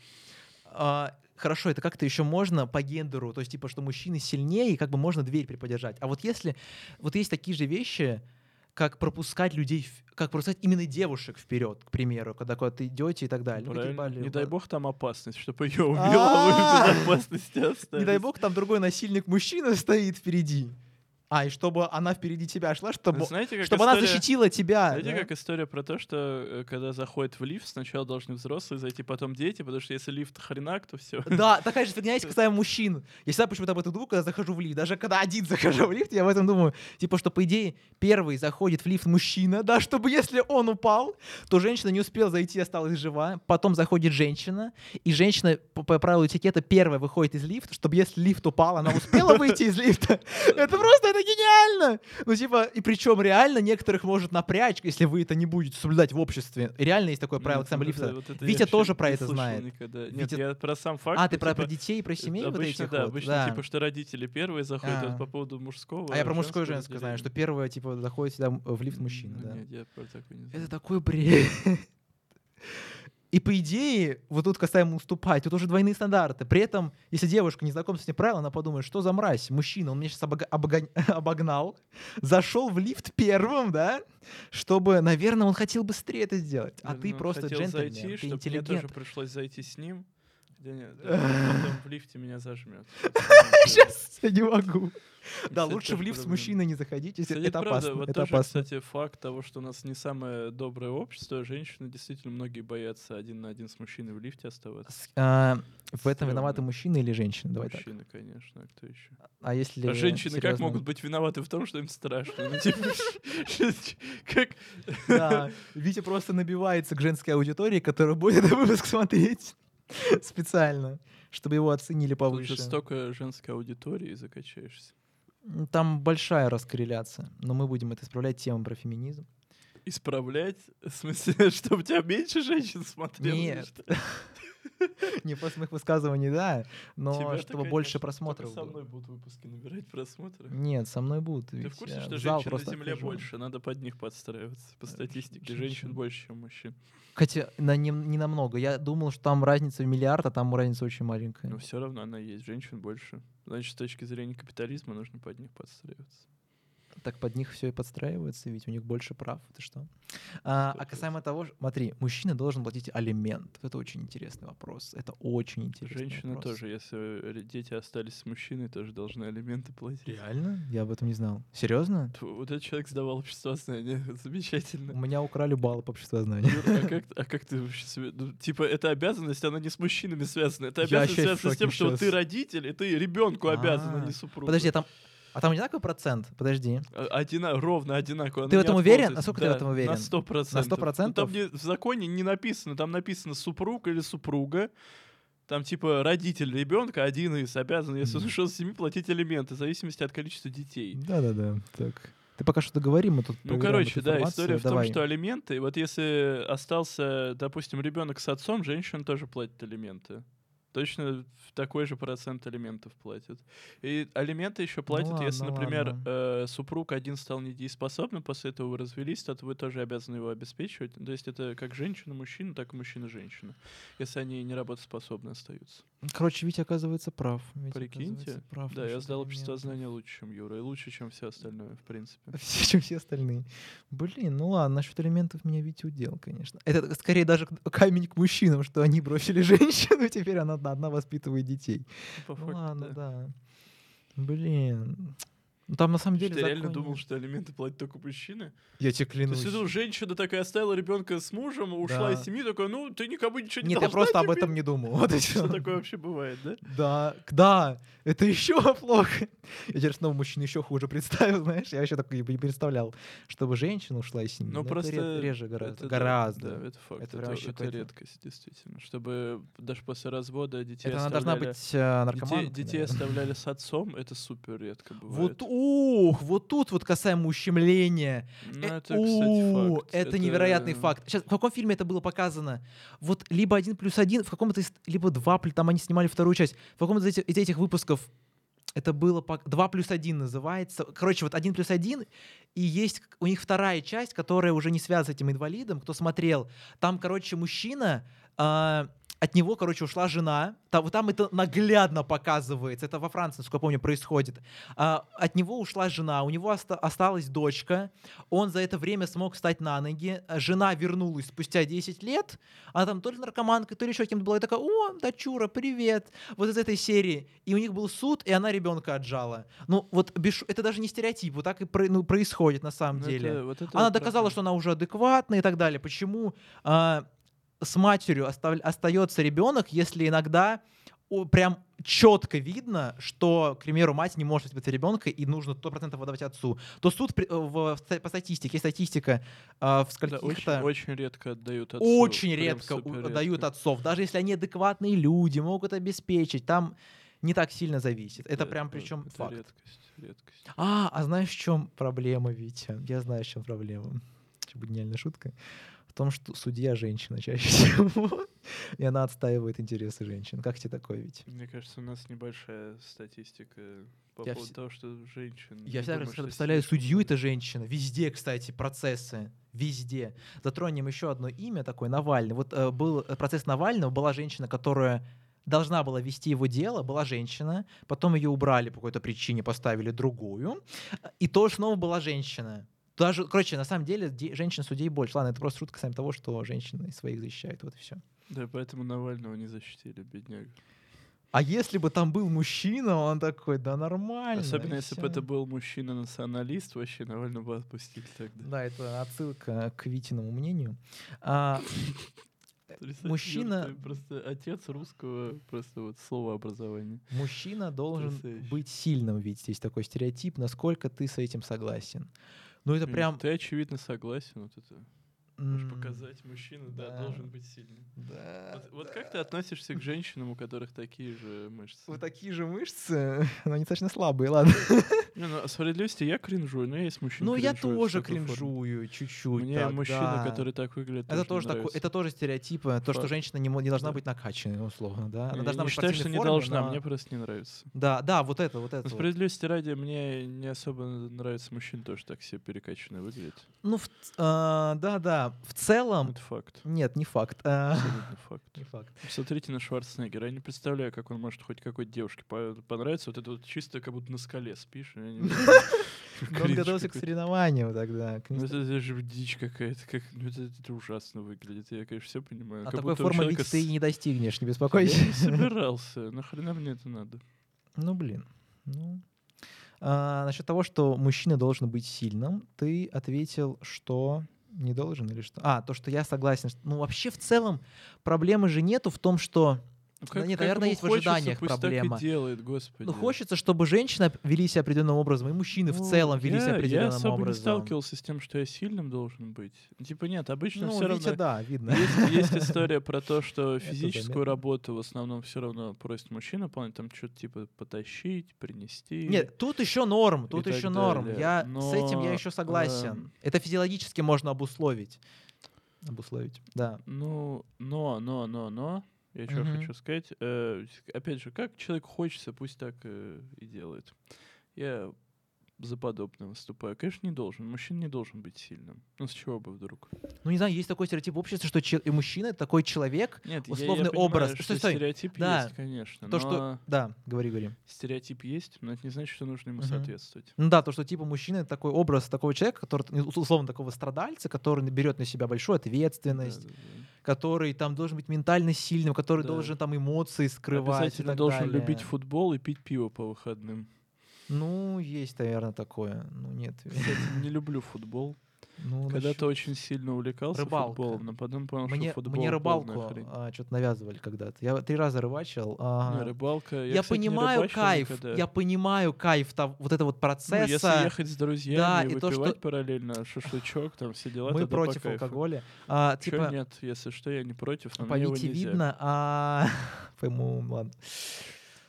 А, хорошо, это как-то еще можно по гендеру, то есть типа, что мужчины сильнее, и как бы можно дверь приподержать. А вот если, вот есть такие же вещи, как пропускать людей, как пропускать именно девушек вперед, к примеру, когда куда-то идете и так далее. Правильно? ебали, Не дай бог там опасность, чтобы ее убило, а вы в безопасности остались. Не дай бог, там другой насильник мужчина стоит впереди. А, и чтобы она впереди тебя шла, чтобы, Знаете, как чтобы она история- защитила тебя. Знаете, да? как история про то, что э, когда заходит в лифт, сначала должны взрослые зайти, потом дети, потому что если лифт хренак, то все. Да, такая же фигня есть касаемо мужчин. Я всегда почему-то об этом думаю, когда захожу в лифт. Даже когда один захожу в лифт, я об этом думаю. Типа, что, по идее, первый заходит в лифт мужчина, да, чтобы если он упал, то женщина не успела зайти, осталась жива. Потом заходит женщина, и женщина, по, по правилу этикета, первая выходит из лифта, чтобы если лифт упал, она успела выйти из лифта. Это просто, это гениально! Ну, типа, и причем реально некоторых может напрячь, если вы это не будете соблюдать в обществе. Реально есть такое правило касаемо вот лифта. вот Витя тоже про это знает. никогда. Нет, Витя- я про сам факт. А, ну, ты про, типа, про детей, про семей вот Обычно, этих да, вот? обычно, Да. типа, что родители первые заходят, а вот по поводу мужского. А я про мужское и женское знаю, что первое, типа, заходит всегда в лифт мужчина, ну да. Нет, я про такое не Это такой бред. И по идее, вот тут касаемо уступать, тут уже двойные стандарты. При этом, если девушка не знакома с этим правилом, она подумает, что за мразь, мужчина, он меня сейчас обогнал, зашел в лифт первым, да, чтобы, наверное, он хотел быстрее это сделать. А ты просто хотел джентльмен, зайти, ты чтоб мне интеллигент. тоже пришлось зайти с ним. Потом в лифте меня зажмет. Сейчас я не могу. Да, лучше в лифт с мужчиной не Кстати, это опасно. Вот Это тоже, опасно. кстати, факт того, что у нас не самое доброе общество. Женщины действительно многие боятся один на один с мужчиной в лифте оставаться. А, В этом виноваты мужчины или женщины? Давай так. Мужчины, конечно, а кто еще? А если А женщины как могут быть виноваты в том, что им страшно? Ну, типа, как... Да, Витя просто набивается к женской аудитории, которая будет выпуск смотреть специально, чтобы его оценили Тут повыше. же столько женской аудитории закачаешься. Там большая раскорреляция, но мы будем это исправлять темой про феминизм. Исправлять? В смысле, чтобы тебя меньше женщин смотрело? Нет. что? Не после моих высказываний, да, но чтобы больше просмотров со мной будут выпуски набирать просмотры. Нет, со мной будут. Ты в курсе, что женщин на Земле больше? Надо под них подстраиваться. По статистике, женщин женщин. больше, чем мужчин. Хотя на, не, не намного. Я думал, что там разница в миллиард, а там разница очень маленькая. Но все равно она есть. Женщин больше. Значит, с точки зрения капитализма нужно под них подстраиваться. Так под них все и подстраивается, ведь у них больше прав. Ты что? А, а касаемо того, смотри, мужчина должен платить алимент. Это очень интересный вопрос. Это очень интересный Женщины вопрос. тоже, если э, дети остались с мужчиной, тоже должны алименты платить. Реально? Я об этом не знал. Серьезно? Тьфу, Вот этот человек сдавал общество знания. У Замечательно. меня украли баллы по обществознанию. А как, а как ты вообще себе... ну, типа, эта обязанность, она не с мужчинами связана. Это обязанность связана с тем, шоке что ты родитель, и ты ребенку обязан, а А, не супругу. Подожди, а там, а там одинаковый процент? Подожди. Одина, ровно одинаково. Ты в не этом уверен? отползает. Насколько ты в Да, этом уверен? На сто процентов. Ну, 100%? Там не- в законе не написано, там написано супруг или супруга. Там типа родитель ребенка один из обязан, если он ушел с семьи, платить алименты в зависимости от количества детей. Да-да-да. Так. Ты пока что договори, мы тут Ну, короче, да, история в том, Давай. что алименты, вот если остался, допустим, ребенок с отцом, женщина тоже платит алименты. Точно такой же процент алиментов платят. И алименты еще платят, ладно, если, например, ладно. э, супруг один стал недееспособным, после этого вы развелись, то вы тоже обязаны его обеспечивать. То есть это как женщина-мужчина, так и мужчина-женщина, если они не работоспособны остаются. Короче, Витя оказывается прав. Витя, Прикиньте. оказывается, прав Да, я сдал элементов. обществознание лучше, чем Юра, и лучше, чем все остальное, в принципе. Все, чем все остальные. Блин, ну ладно, насчет элементов меня Витя удел, конечно. Это скорее даже камень к мужчинам, что они бросили женщину, теперь она одна, воспитывает детей. По Ну факту, ладно, да. да. Блин. Ну там на самом деле Ты реально думал, что алименты платят только мужчины? Я тебе То клянусь. есть, ну, женщина такая оставила ребенка с мужем, ушла из Да. семьи, такая, ну, ты никому ничего не Нет, я просто об теперь». этом не думал. Вот и Что такое вообще бывает, да? Да, да, это еще плохо. Я теперь снова мужчину еще хуже представил, знаешь, я еще такой не представлял, чтобы женщина ушла из семьи. Ну, это просто ре- реже гораздо. Это гораздо. Да, это факт. Это Это, это редкость, действительно. Чтобы даже после развода детей Это она должна оставляли- быть э, наркоманкой. Детей, детей оставляли с отцом, это супер редко бывает. Вот, ух, вот тут вот касаемо ущемления. Ну, Э, это, у, кстати, факт. это невероятный факт. Сейчас, в каком фильме это было показано? Вот либо один плюс один, в каком-то из, либо два, там они снимали вторую часть. В каком-то из этих, из этих выпусков это было два плюс один называется. Короче, вот один плюс один, и есть у них вторая часть, которая уже не связана с этим инвалидом. Кто смотрел, там, короче, мужчина, а, от него, короче, ушла жена. Там, там это наглядно показывается. Это во Франции, насколько я помню, происходит. А, от него ушла жена, у него оста- осталась дочка. Он за это время смог встать на ноги. Жена вернулась спустя 10 лет. Она там то ли наркоманка, то ли еще кем-то была. И такая, о, дочура, привет. Вот из этой серии. И у них был суд, и она ребенка отжала. Ну, вот без шу- это даже не стереотип. Вот так и про- ну, происходит на самом Ну, деле. это- вот это Она вот доказала, проблема. что она уже адекватна и так далее. Почему а, с матерью остается ребенок, если иногда прям четко видно, что, к примеру, мать не может воспитать ребенка и нужно 100% выдавать отцу, то суд э, в, в по статистике, есть статистика а, в Да, очень, скольких-то... очень редко отдают отцу. очень редко у- супер дают редко. отцов, даже если они адекватные люди, могут обеспечить, там не так сильно зависит. Это Да, прям это- причем это факт. редкость, редкость. А, а знаешь, в чем проблема, Витя? Я знаю, в чем проблема. Будет гениальная шутка. В том, что судья женщина чаще всего, и она отстаивает интересы женщин. Как тебе такое, Витя? Мне кажется, у нас небольшая статистика по Я поводу вс- того, что женщин... Я всегда думаю, что представляю судью, это женщина. Везде, кстати, процессы. Везде. Затронем еще одно имя такое, Навальный. Вот э, был э, процесс Навального, была женщина, которая должна была вести его дело, была женщина, потом ее убрали по какой-то причине, поставили другую, и тоже снова была женщина. Даже, короче, на самом деле де- женщин-судей больше. Ладно, это просто шутка касаемо того, что женщины своих защищают. Вот и все. Да, поэтому Навального не защитили, бедняга. А если бы там был мужчина, он такой, да нормально. Особенно если бы всё». это был мужчина-националист, вообще Навального бы отпустили тогда. Да, это отсылка к Витиному мнению. А, мужчина- просто отец русского просто вот слова образования. Мужчина должен Потрясающе. быть сильным, ведь есть такой стереотип, насколько ты с этим согласен. Ну, это прям... Ты, очевидно, согласен. Вот это. Можешь показать, мужчина, да, да. должен быть сильным. Да, Вот, вот да. как ты относишься к женщинам, у которых такие же мышцы? Вот такие же мышцы, но они достаточно слабые, ладно. Не, ну, о справедливости я кринжую, но есть мужчина. Ну, я тоже кринжую чуть-чуть. Мне так, мужчина, да. который так выглядит, Это тоже, такой, нравится. это тоже стереотипы, то, что женщина не, не должна Да. быть накачанной, условно, да? Она Я должна не быть считаю, что не форме, должна, но- мне просто не нравится. Да, да, вот это, вот это. Но вот. справедливости ради, мне не особо нравится мужчина тоже так себе перекачанный выглядит. Ну, в ц- а, да, да. В целом, Это факт. нет, не факт. а, Абсолютно факт. Не факт. Посмотрите на Шварценеггера. Я не представляю, как он может хоть какой-то девушке по- понравиться. Вот это вот чисто как будто на скале спишь. я он готовился к какой-то. соревнованию тогда. Ну, это, же дичь какая-то. Как, ну, это, это ужасно выглядит. Я, конечно, все понимаю. А Как такой формы ведь ты не достигнешь, не Я беспокойся. не собирался. Нахрена мне это надо? Ну, блин. Ну. А, насчет того, что мужчина должен быть сильным, ты ответил, что не должен или что? А, то, что я согласен. Ну, вообще, в целом, проблемы же нету в том, что Ну, Да нет, наверное, ему есть в ожиданиях проблема. делает, господи. ну, хочется, чтобы женщины вели себя определенным образом, и мужчины в Ну, целом вели себя я- определенным Я особо не образом. сталкивался с тем, что я сильным должен быть. Типа нет, обычно Ну, все Витя, равно... да, видно. Есть, есть история про то, что физическую работу в основном все равно просит мужчина выполнять, там что-то типа потащить, принести. Нет, тут еще норм, тут еще норм. далее. Я с этим я Но, еще согласен. эм, Это физиологически можно обусловить. Обусловить, да. Ну, но, но, но, но, я что хочу сказать. э, опять же, как человек хочется, пусть так э, и делает. Я за подобное выступаю. Конечно, не должен. Мужчина не должен быть сильным. Ну, с чего бы вдруг? Ну, не знаю, есть такой стереотип в обществе, что че- и мужчина — это такой человек, Нет, я- условный я, понимаю, образ. Что стой. стереотип Да. есть, конечно. То, что... Да, говори, говори. стереотип есть, но это не значит, что нужно ему Мгм. соответствовать. Ну да, то, что типа мужчина — это такой образ такого человека, который, ну, условно, такого страдальца, который берет на себя большую ответственность, Да-да-да. который там должен быть ментально сильным, который Да. должен там эмоции скрывать и Обязательно должен далее. любить футбол и пить пиво по выходным. Ну, есть, наверное, такое. Ну, нет. Кстати, не люблю футбол. Ну, Когда-то насчёт- очень сильно увлекался Рыбалка. футболом, но потом понял, Мне, что футбол мне рыбалку хрень. что-то навязывали когда-то. Я три раза рыбачил. а, Не, рыбалка. Я, я кстати, понимаю рыбачил кайф, никогда. я понимаю кайф того, вот этого вот Ну, процесса. если ехать с друзьями Да, и и то, выпивать что- параллельно шашлычок, там все дела, Мы тогда по против кайфу. алкоголя. А, Чё типа, нет, если что, я не против, но по Вите видно, а по-моему, ладно,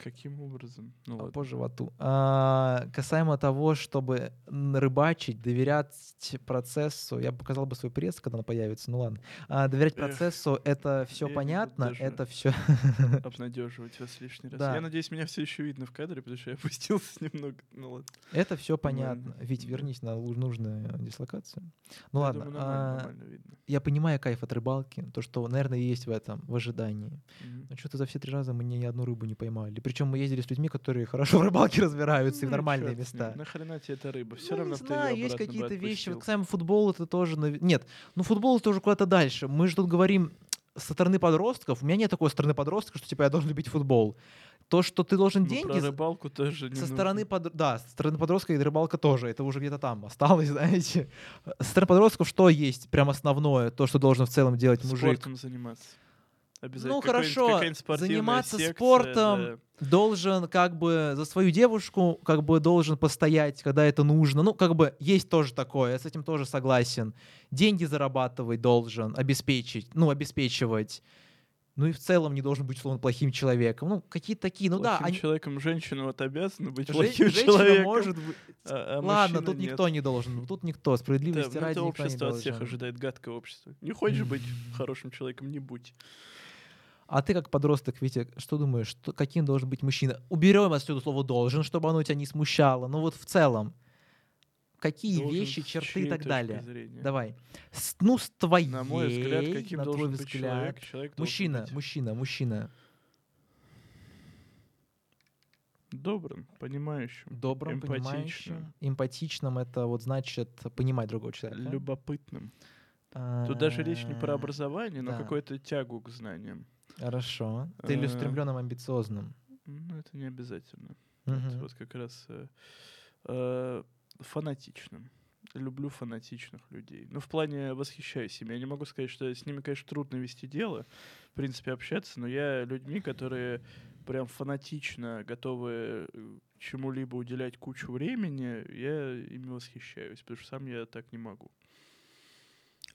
Каким образом? Ну а ладно. по животу. А, касаемо того, чтобы рыбачить, доверять процессу, я показал бы свой пресс, когда он появится, ну ладно. А, доверять Эх, процессу, это все понятно, это все. Обнадеживать вас лишний раз. Да. Я надеюсь, меня все еще видно в кадре, потому что я опустился немного. Ну ладно. Это все понятно. Ведь Да. вернись на нужную дислокацию. Ну Я ладно. думаю, нормально, а, нормально видно. Я понимаю кайф от рыбалки, то, что, наверное, есть в этом, в ожидании. Мгм. Но что-то за все три раза мы ни одну рыбу не поймали. Причем мы ездили с людьми, которые хорошо в рыбалке разбираются и в Ну, нормальные чёрт с ним. места. Нахрена тебе эта рыба? Все Ну, равно не знаю, есть какие-то вещи. Вот касаемо футбола, это тоже... Нет, ну футбол это уже куда-то дальше. Мы же тут говорим со стороны подростков. У меня нет такой стороны подростка, что типа я должен любить футбол. То, что ты должен Ну, деньги... про рыбалку тоже не Со нужно. стороны, под... да, со стороны подростка и рыбалка тоже. Это уже где-то там осталось, знаете. Со стороны подростков что есть прям основное? То, что должен в целом делать мужик? Спортом заниматься. Обязательно. Ну, хорошо, заниматься секция, спортом, да. должен как бы за свою девушку как бы должен постоять, когда это нужно. Ну, как бы есть тоже такое, я с этим тоже согласен. Деньги зарабатывать должен, обеспечить, ну, обеспечивать. Ну и в целом не должен быть, условно, плохим человеком. Ну, какие-то такие, ну да, Плохим человеком женщина вот обязана быть Жен- плохим женщина человеком. может быть... а- а Ладно, тут нет. никто не должен. Тут никто, Да, справедливости ну, ради это никто не общество от всех должен. ожидает гадкое общество. Не хочешь быть хорошим человеком, не будь. А ты как подросток, Витя, что думаешь, что, каким должен быть мужчина? Уберем отсюда слово «должен», чтобы оно тебя не смущало. Ну вот в целом, какие Должен вещи, черты и так далее? зрения? Давай. С- ну, с твоей, На мой взгляд, каким на твой должен быть взгляд. человек? Человек Мужчина, быть мужчина, мужчина. добрым, понимающим, Добрым, эмпатичным, понимающим. Эмпатичным — это вот значит понимать другого человека. любопытным. Тут даже речь не про А, образование, но да. какую-то тягу к знаниям. Хорошо. Ты устремленным, амбициозным. Ну, это не обязательно. Это Мгм. вот как раз э, э, фанатичным. Люблю фанатичных людей. Ну, в плане восхищаюсь ими. Я не могу сказать, что с ними, конечно, трудно вести дело, в принципе, общаться, но я людьми, которые прям фанатично готовы э, чему-либо уделять кучу времени, я ими восхищаюсь, потому что сам я так не могу.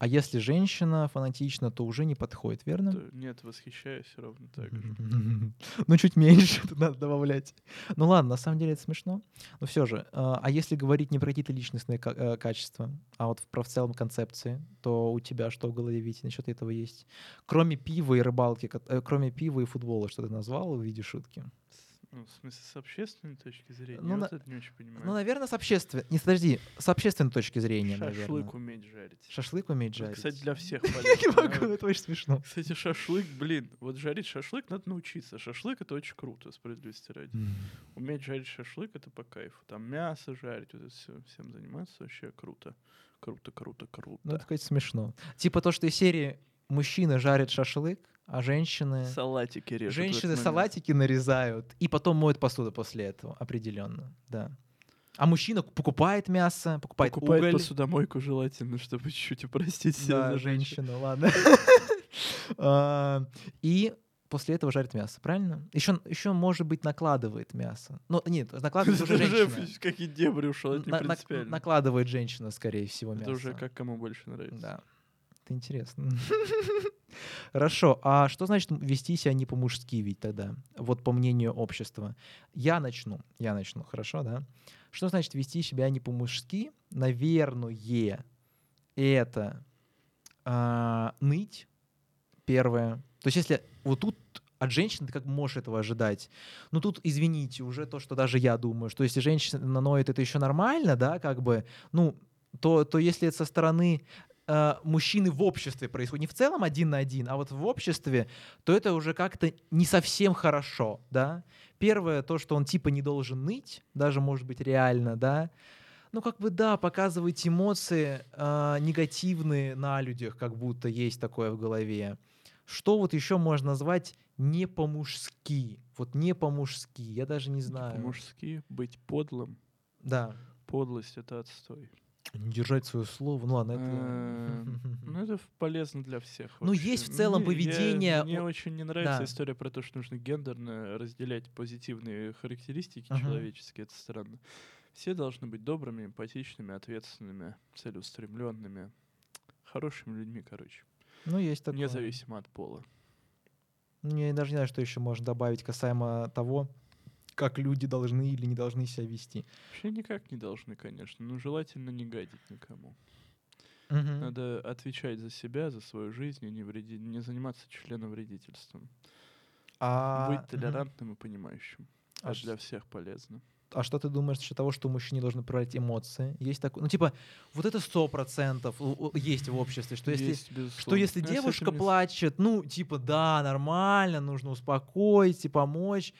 А если женщина фанатична, то уже не подходит, верно? Нет, восхищаюсь ровно так же. Ну, чуть меньше надо добавлять. Ну ладно, на самом деле это смешно. Но все же, а а если говорить не про какие-то личностные э, качества, а вот про в целом концепции, то у тебя что в голове, Витя, насчет этого есть? Кроме пива и рыбалки, э, кроме пива и футбола, что ты назвал в виде шутки? Ну, в смысле, с общественной точки зрения, Ну, я на- вот это не очень понимаю. Ну, наверное, с общественной... Не, подожди, с общественной точки зрения, Шашлык наверное. уметь жарить. Шашлык уметь Вот, жарить? Кстати, для всех Я не могу, это очень смешно. Кстати, шашлык, блин, вот жарить шашлык надо научиться. Шашлык это очень круто, справедливости ради. Уметь жарить шашлык это по кайфу. Там мясо жарить, вот это все, всем заниматься вообще круто. Круто, круто, круто. Ну, это, конечно, смешно. Типа то, что из серии мужчины жарят шашлык, а женщины... Салатики режут. Женщины салатики нарезают и потом моют посуду после этого, определенно, да. А мужчина покупает мясо, покупает, Покупает уголь. посудомойку желательно, чтобы чуть-чуть упростить себе Да, женщина, ладно. А, И после этого жарит мясо, правильно? Еще, еще может быть, накладывает мясо. Ну, нет, накладывает уже женщина. какие дебри ушел, это не принципиально. накладывает женщина, скорее всего, мясо. Это уже как кому больше нравится. Да. Это интересно. Хорошо. А что значит вести себя не по-мужски ведь тогда? Вот по мнению общества. Я начну. Я начну. Хорошо, да? Что значит вести себя не по-мужски? Наверное, это а, ныть. Первое. То есть если вот тут От женщины ты как можешь этого ожидать? Ну тут, извините, уже то, что даже я думаю, что если женщина ноет, это еще нормально, да, как бы, ну, то, то если это со стороны э, мужчины в обществе происходит, не в целом один на один, а вот в обществе, то это уже как-то не совсем хорошо, да. Первое, то, что он типа не должен ныть, даже может быть реально, да. Ну, как бы да, показывать эмоции э, негативные на людях, как будто есть такое в голове. Что вот еще можно назвать не по-мужски? Вот не по-мужски, я даже не знаю. По-мужски быть подлым. Да. Подлость — это отстой. Не держать свое слово. Ну ладно, Э, это... Ну, это полезно для всех. Ну, есть в целом поведение Мне очень не нравится история про то, что нужно гендерно разделять позитивные характеристики человеческие. Это странно. Все должны быть добрыми, эмпатичными, ответственными, целеустремленными, хорошими людьми, короче. Ну, есть такое. Независимо от пола. Ну, Я даже не знаю, что еще можно добавить касаемо того, как люди должны или не должны себя вести. Вообще никак не должны, конечно, но желательно не гадить никому. Мгм. Надо отвечать за себя, за свою жизнь, и не, вреди- не заниматься членовредительством. А, Быть толерантным и понимающим. А для всех полезно. А что ты думаешь насчет того, что мужчине должны проявлять эмоции? Есть такое, ну типа вот это сто процентов есть в обществе, что если Есть, что если с девушка плачет, ну типа да, нормально, нужно успокоить и помочь.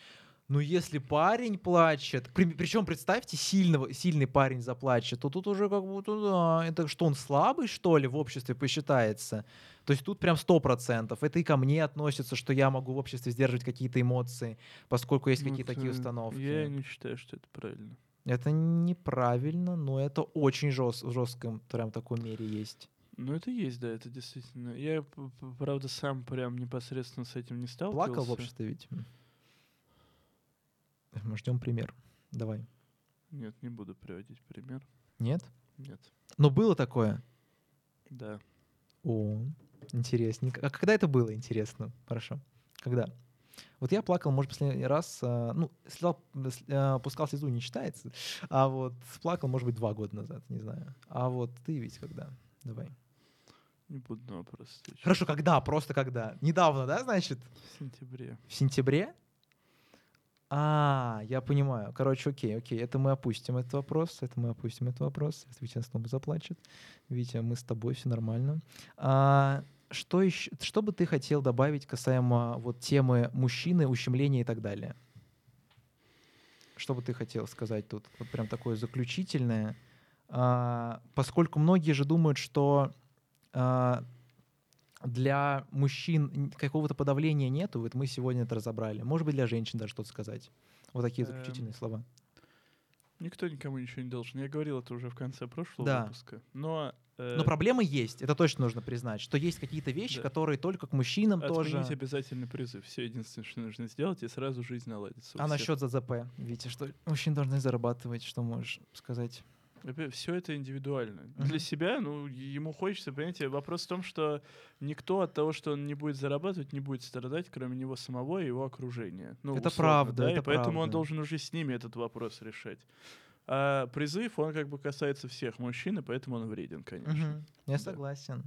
Но если парень плачет, причем представьте, сильного, сильный парень заплачет, то тут уже как будто, да, это что, он слабый, что ли, в обществе посчитается? То есть тут прям сто процентов. Это и ко мне относится, что я могу в обществе сдерживать какие-то эмоции, поскольку есть Ну, какие-то такие установки. Я не считаю, что это правильно. Это неправильно, но это очень жест, в жестком прям такой мере есть. Ну, это есть, да, это действительно. Я, правда, сам прям непосредственно с этим не сталкивался. Плакал в обществе ведь? Мы ждем пример. Давай. Нет, не буду приводить пример. Нет? Нет. Но было такое? Да. О, интересненько. А когда это было, интересно? Хорошо. Когда? Вот я плакал, может, последний раз, а, ну, слезал, с- а, пускал слезу не считается, а вот плакал, может быть, два года назад, не знаю. А вот ты ведь когда? Давай. Не буду на вопрос. Хорошо, когда? Просто когда? Недавно, да, значит? В сентябре. В сентябре? А, я понимаю. Короче, окей, окей. Это мы опустим этот вопрос. Это мы опустим этот вопрос. Витя снова заплачет. Витя, мы с тобой, все нормально. А, что еще? Что бы ты хотел добавить касаемо вот темы мужчины, ущемления и так далее? Что бы ты хотел сказать тут? Вот прям такое заключительное. А, поскольку многие же думают, что а, для мужчин какого-то подавления нету, вот мы сегодня это разобрали. Может быть, для женщин даже что-то сказать. Вот такие Эм, заключительные слова. Никто никому ничего не должен. Я говорил это уже в конце прошлого Да. выпуска. Но, э, Но проблемы есть, это точно нужно признать, что есть какие-то вещи, Да. которые только к мужчинам отменить тоже. обязательный призыв. Все единственное, что нужно сделать, и сразу жизнь наладится. А насчет ЗЗП, Витя, что мужчины должны зарабатывать, что можешь сказать? Все это индивидуально. Мгм. Для себя, ну, ему хочется, понимаете, вопрос в том, что никто от того, что он не будет зарабатывать, не будет страдать, кроме него самого и его окружения. Ну, Это условно, правда, да, это и поэтому он правда. должен уже с ними этот вопрос решать. А призыв, он как бы касается всех мужчин, и поэтому он вреден, конечно. Мгм. Я Да. согласен.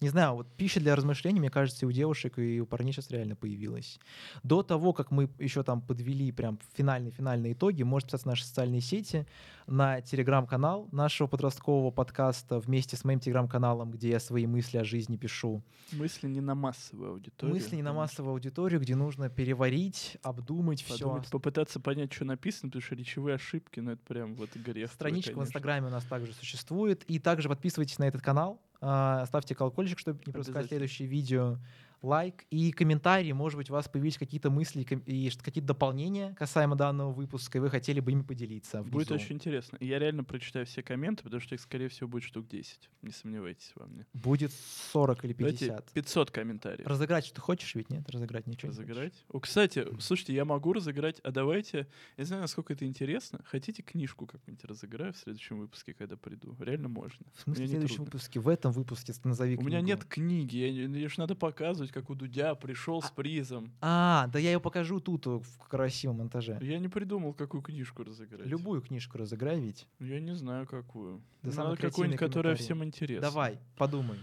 Не знаю, вот пища для размышлений, мне кажется, и у девушек, и у парней сейчас реально появилась. До того, как мы еще там подвели прям финальные-финальные итоги, можете писаться в наши социальные сети, на телеграм-канал нашего подросткового подкаста вместе с моим телеграм-каналом, где я свои мысли о жизни пишу. Мысли не на массовую аудиторию. мысли не на массовую аудиторию, где нужно переварить, обдумать что все. подумать, попытаться понять, что написано, потому что речевые ошибки, ну это прям вот грех. Страничка в. Инстаграме у нас также существует. И также подписывайтесь на этот канал, ставьте колокольчик, чтобы не пропускать следующие видео. Лайк и комментарии. Может быть, у вас появились какие-то мысли и какие-то дополнения касаемо данного выпуска, и вы хотели бы ими поделиться. Будет внизу. очень интересно. Я реально прочитаю все комменты, потому что их, скорее всего, будет штук 10. Не сомневайтесь во мне. Будет 40 или Давайте 50. 500 комментариев. Разыграть что хочешь ведь, нет? Разыграть ничего не? Разыграть? О, кстати, слушайте, я могу разыграть, а давайте, я не знаю, насколько это интересно, хотите книжку как-нибудь разыграю в следующем выпуске, когда приду? Реально можно. В смысле, в не следующем выпуске? В этом выпуске назови У меня книгу. нет книги, я, не- ж надо показывать, как у Дудя пришел с призом. А, да я ее покажу тут, э, в красивом монтаже. Я не придумал, какую книжку разыграть. Любую книжку разыграй ведь. Я не знаю, какую. Да Надо какую-нибудь, которая всем интересна. Давай, подумай.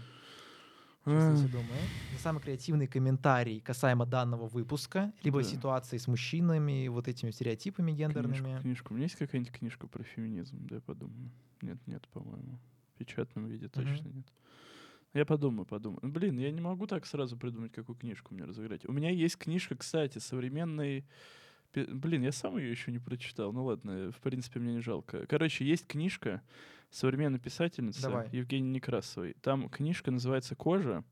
Сейчас думаю. За самый креативный комментарий касаемо данного выпуска, либо Да. ситуации с мужчинами, вот этими стереотипами гендерными. Книжку, книжку. У меня есть какая-нибудь книжка про феминизм? Да, я подумаю. Нет, нет, по-моему. В печатном виде точно нет. Я подумаю, подумаю. Ну, Блин, я не могу так сразу придумать, какую книжку мне разыграть. У меня есть книжка, кстати, современный... Блин, я сам ее еще не прочитал. Ну ладно, в принципе, мне не жалко. Короче, есть книжка современной писательницы Давай. Евгении Некрасовой. Там книжка называется «Кожа».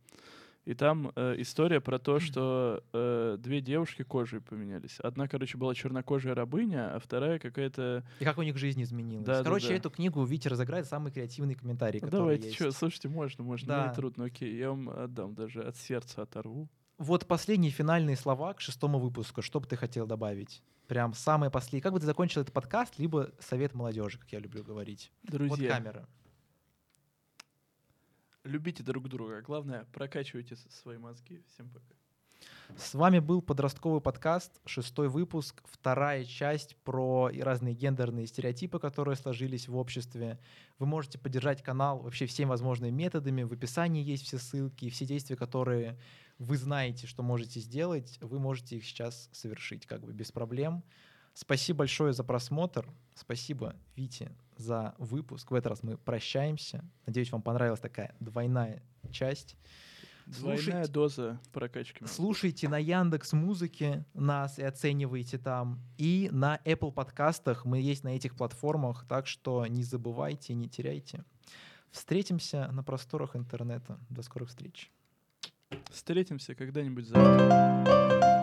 И там э, история про то, что э, две девушки кожей поменялись. Одна, короче, была чернокожая рабыня, а вторая какая-то... И как у них жизнь изменилась. Да, да, Короче, да. эту книгу Витя разыграет самый креативный комментарий, Ну, давайте, есть. что, слушайте, можно, можно, Да. не трудно, окей, я вам отдам даже от сердца оторву. Вот последние финальные слова к шестому выпуску. Что бы ты хотел добавить? Прям самые последние. Как бы ты закончил этот подкаст, либо совет молодежи, как я люблю говорить. Вот Друзья, камера. Любите друг друга, а главное, прокачивайте свои мозги. Всем пока. С вами был подростковый подкаст, шестой выпуск, вторая часть про разные гендерные стереотипы, которые сложились в обществе. Вы можете поддержать канал вообще всеми возможными методами. В описании есть все ссылки, все действия, которые вы знаете, что можете сделать, вы можете их сейчас совершить как бы без проблем. Спасибо большое за просмотр. Спасибо, Вите, за выпуск. В этот раз мы прощаемся. Надеюсь, вам понравилась такая двойная часть. Двойная Слушайте- доза прокачки. Слушайте на Яндекс Музыке нас и оценивайте там. И на Apple подкастах мы есть на этих платформах, так что не забывайте, не теряйте. Встретимся на просторах интернета. До скорых встреч. Встретимся когда-нибудь завтра.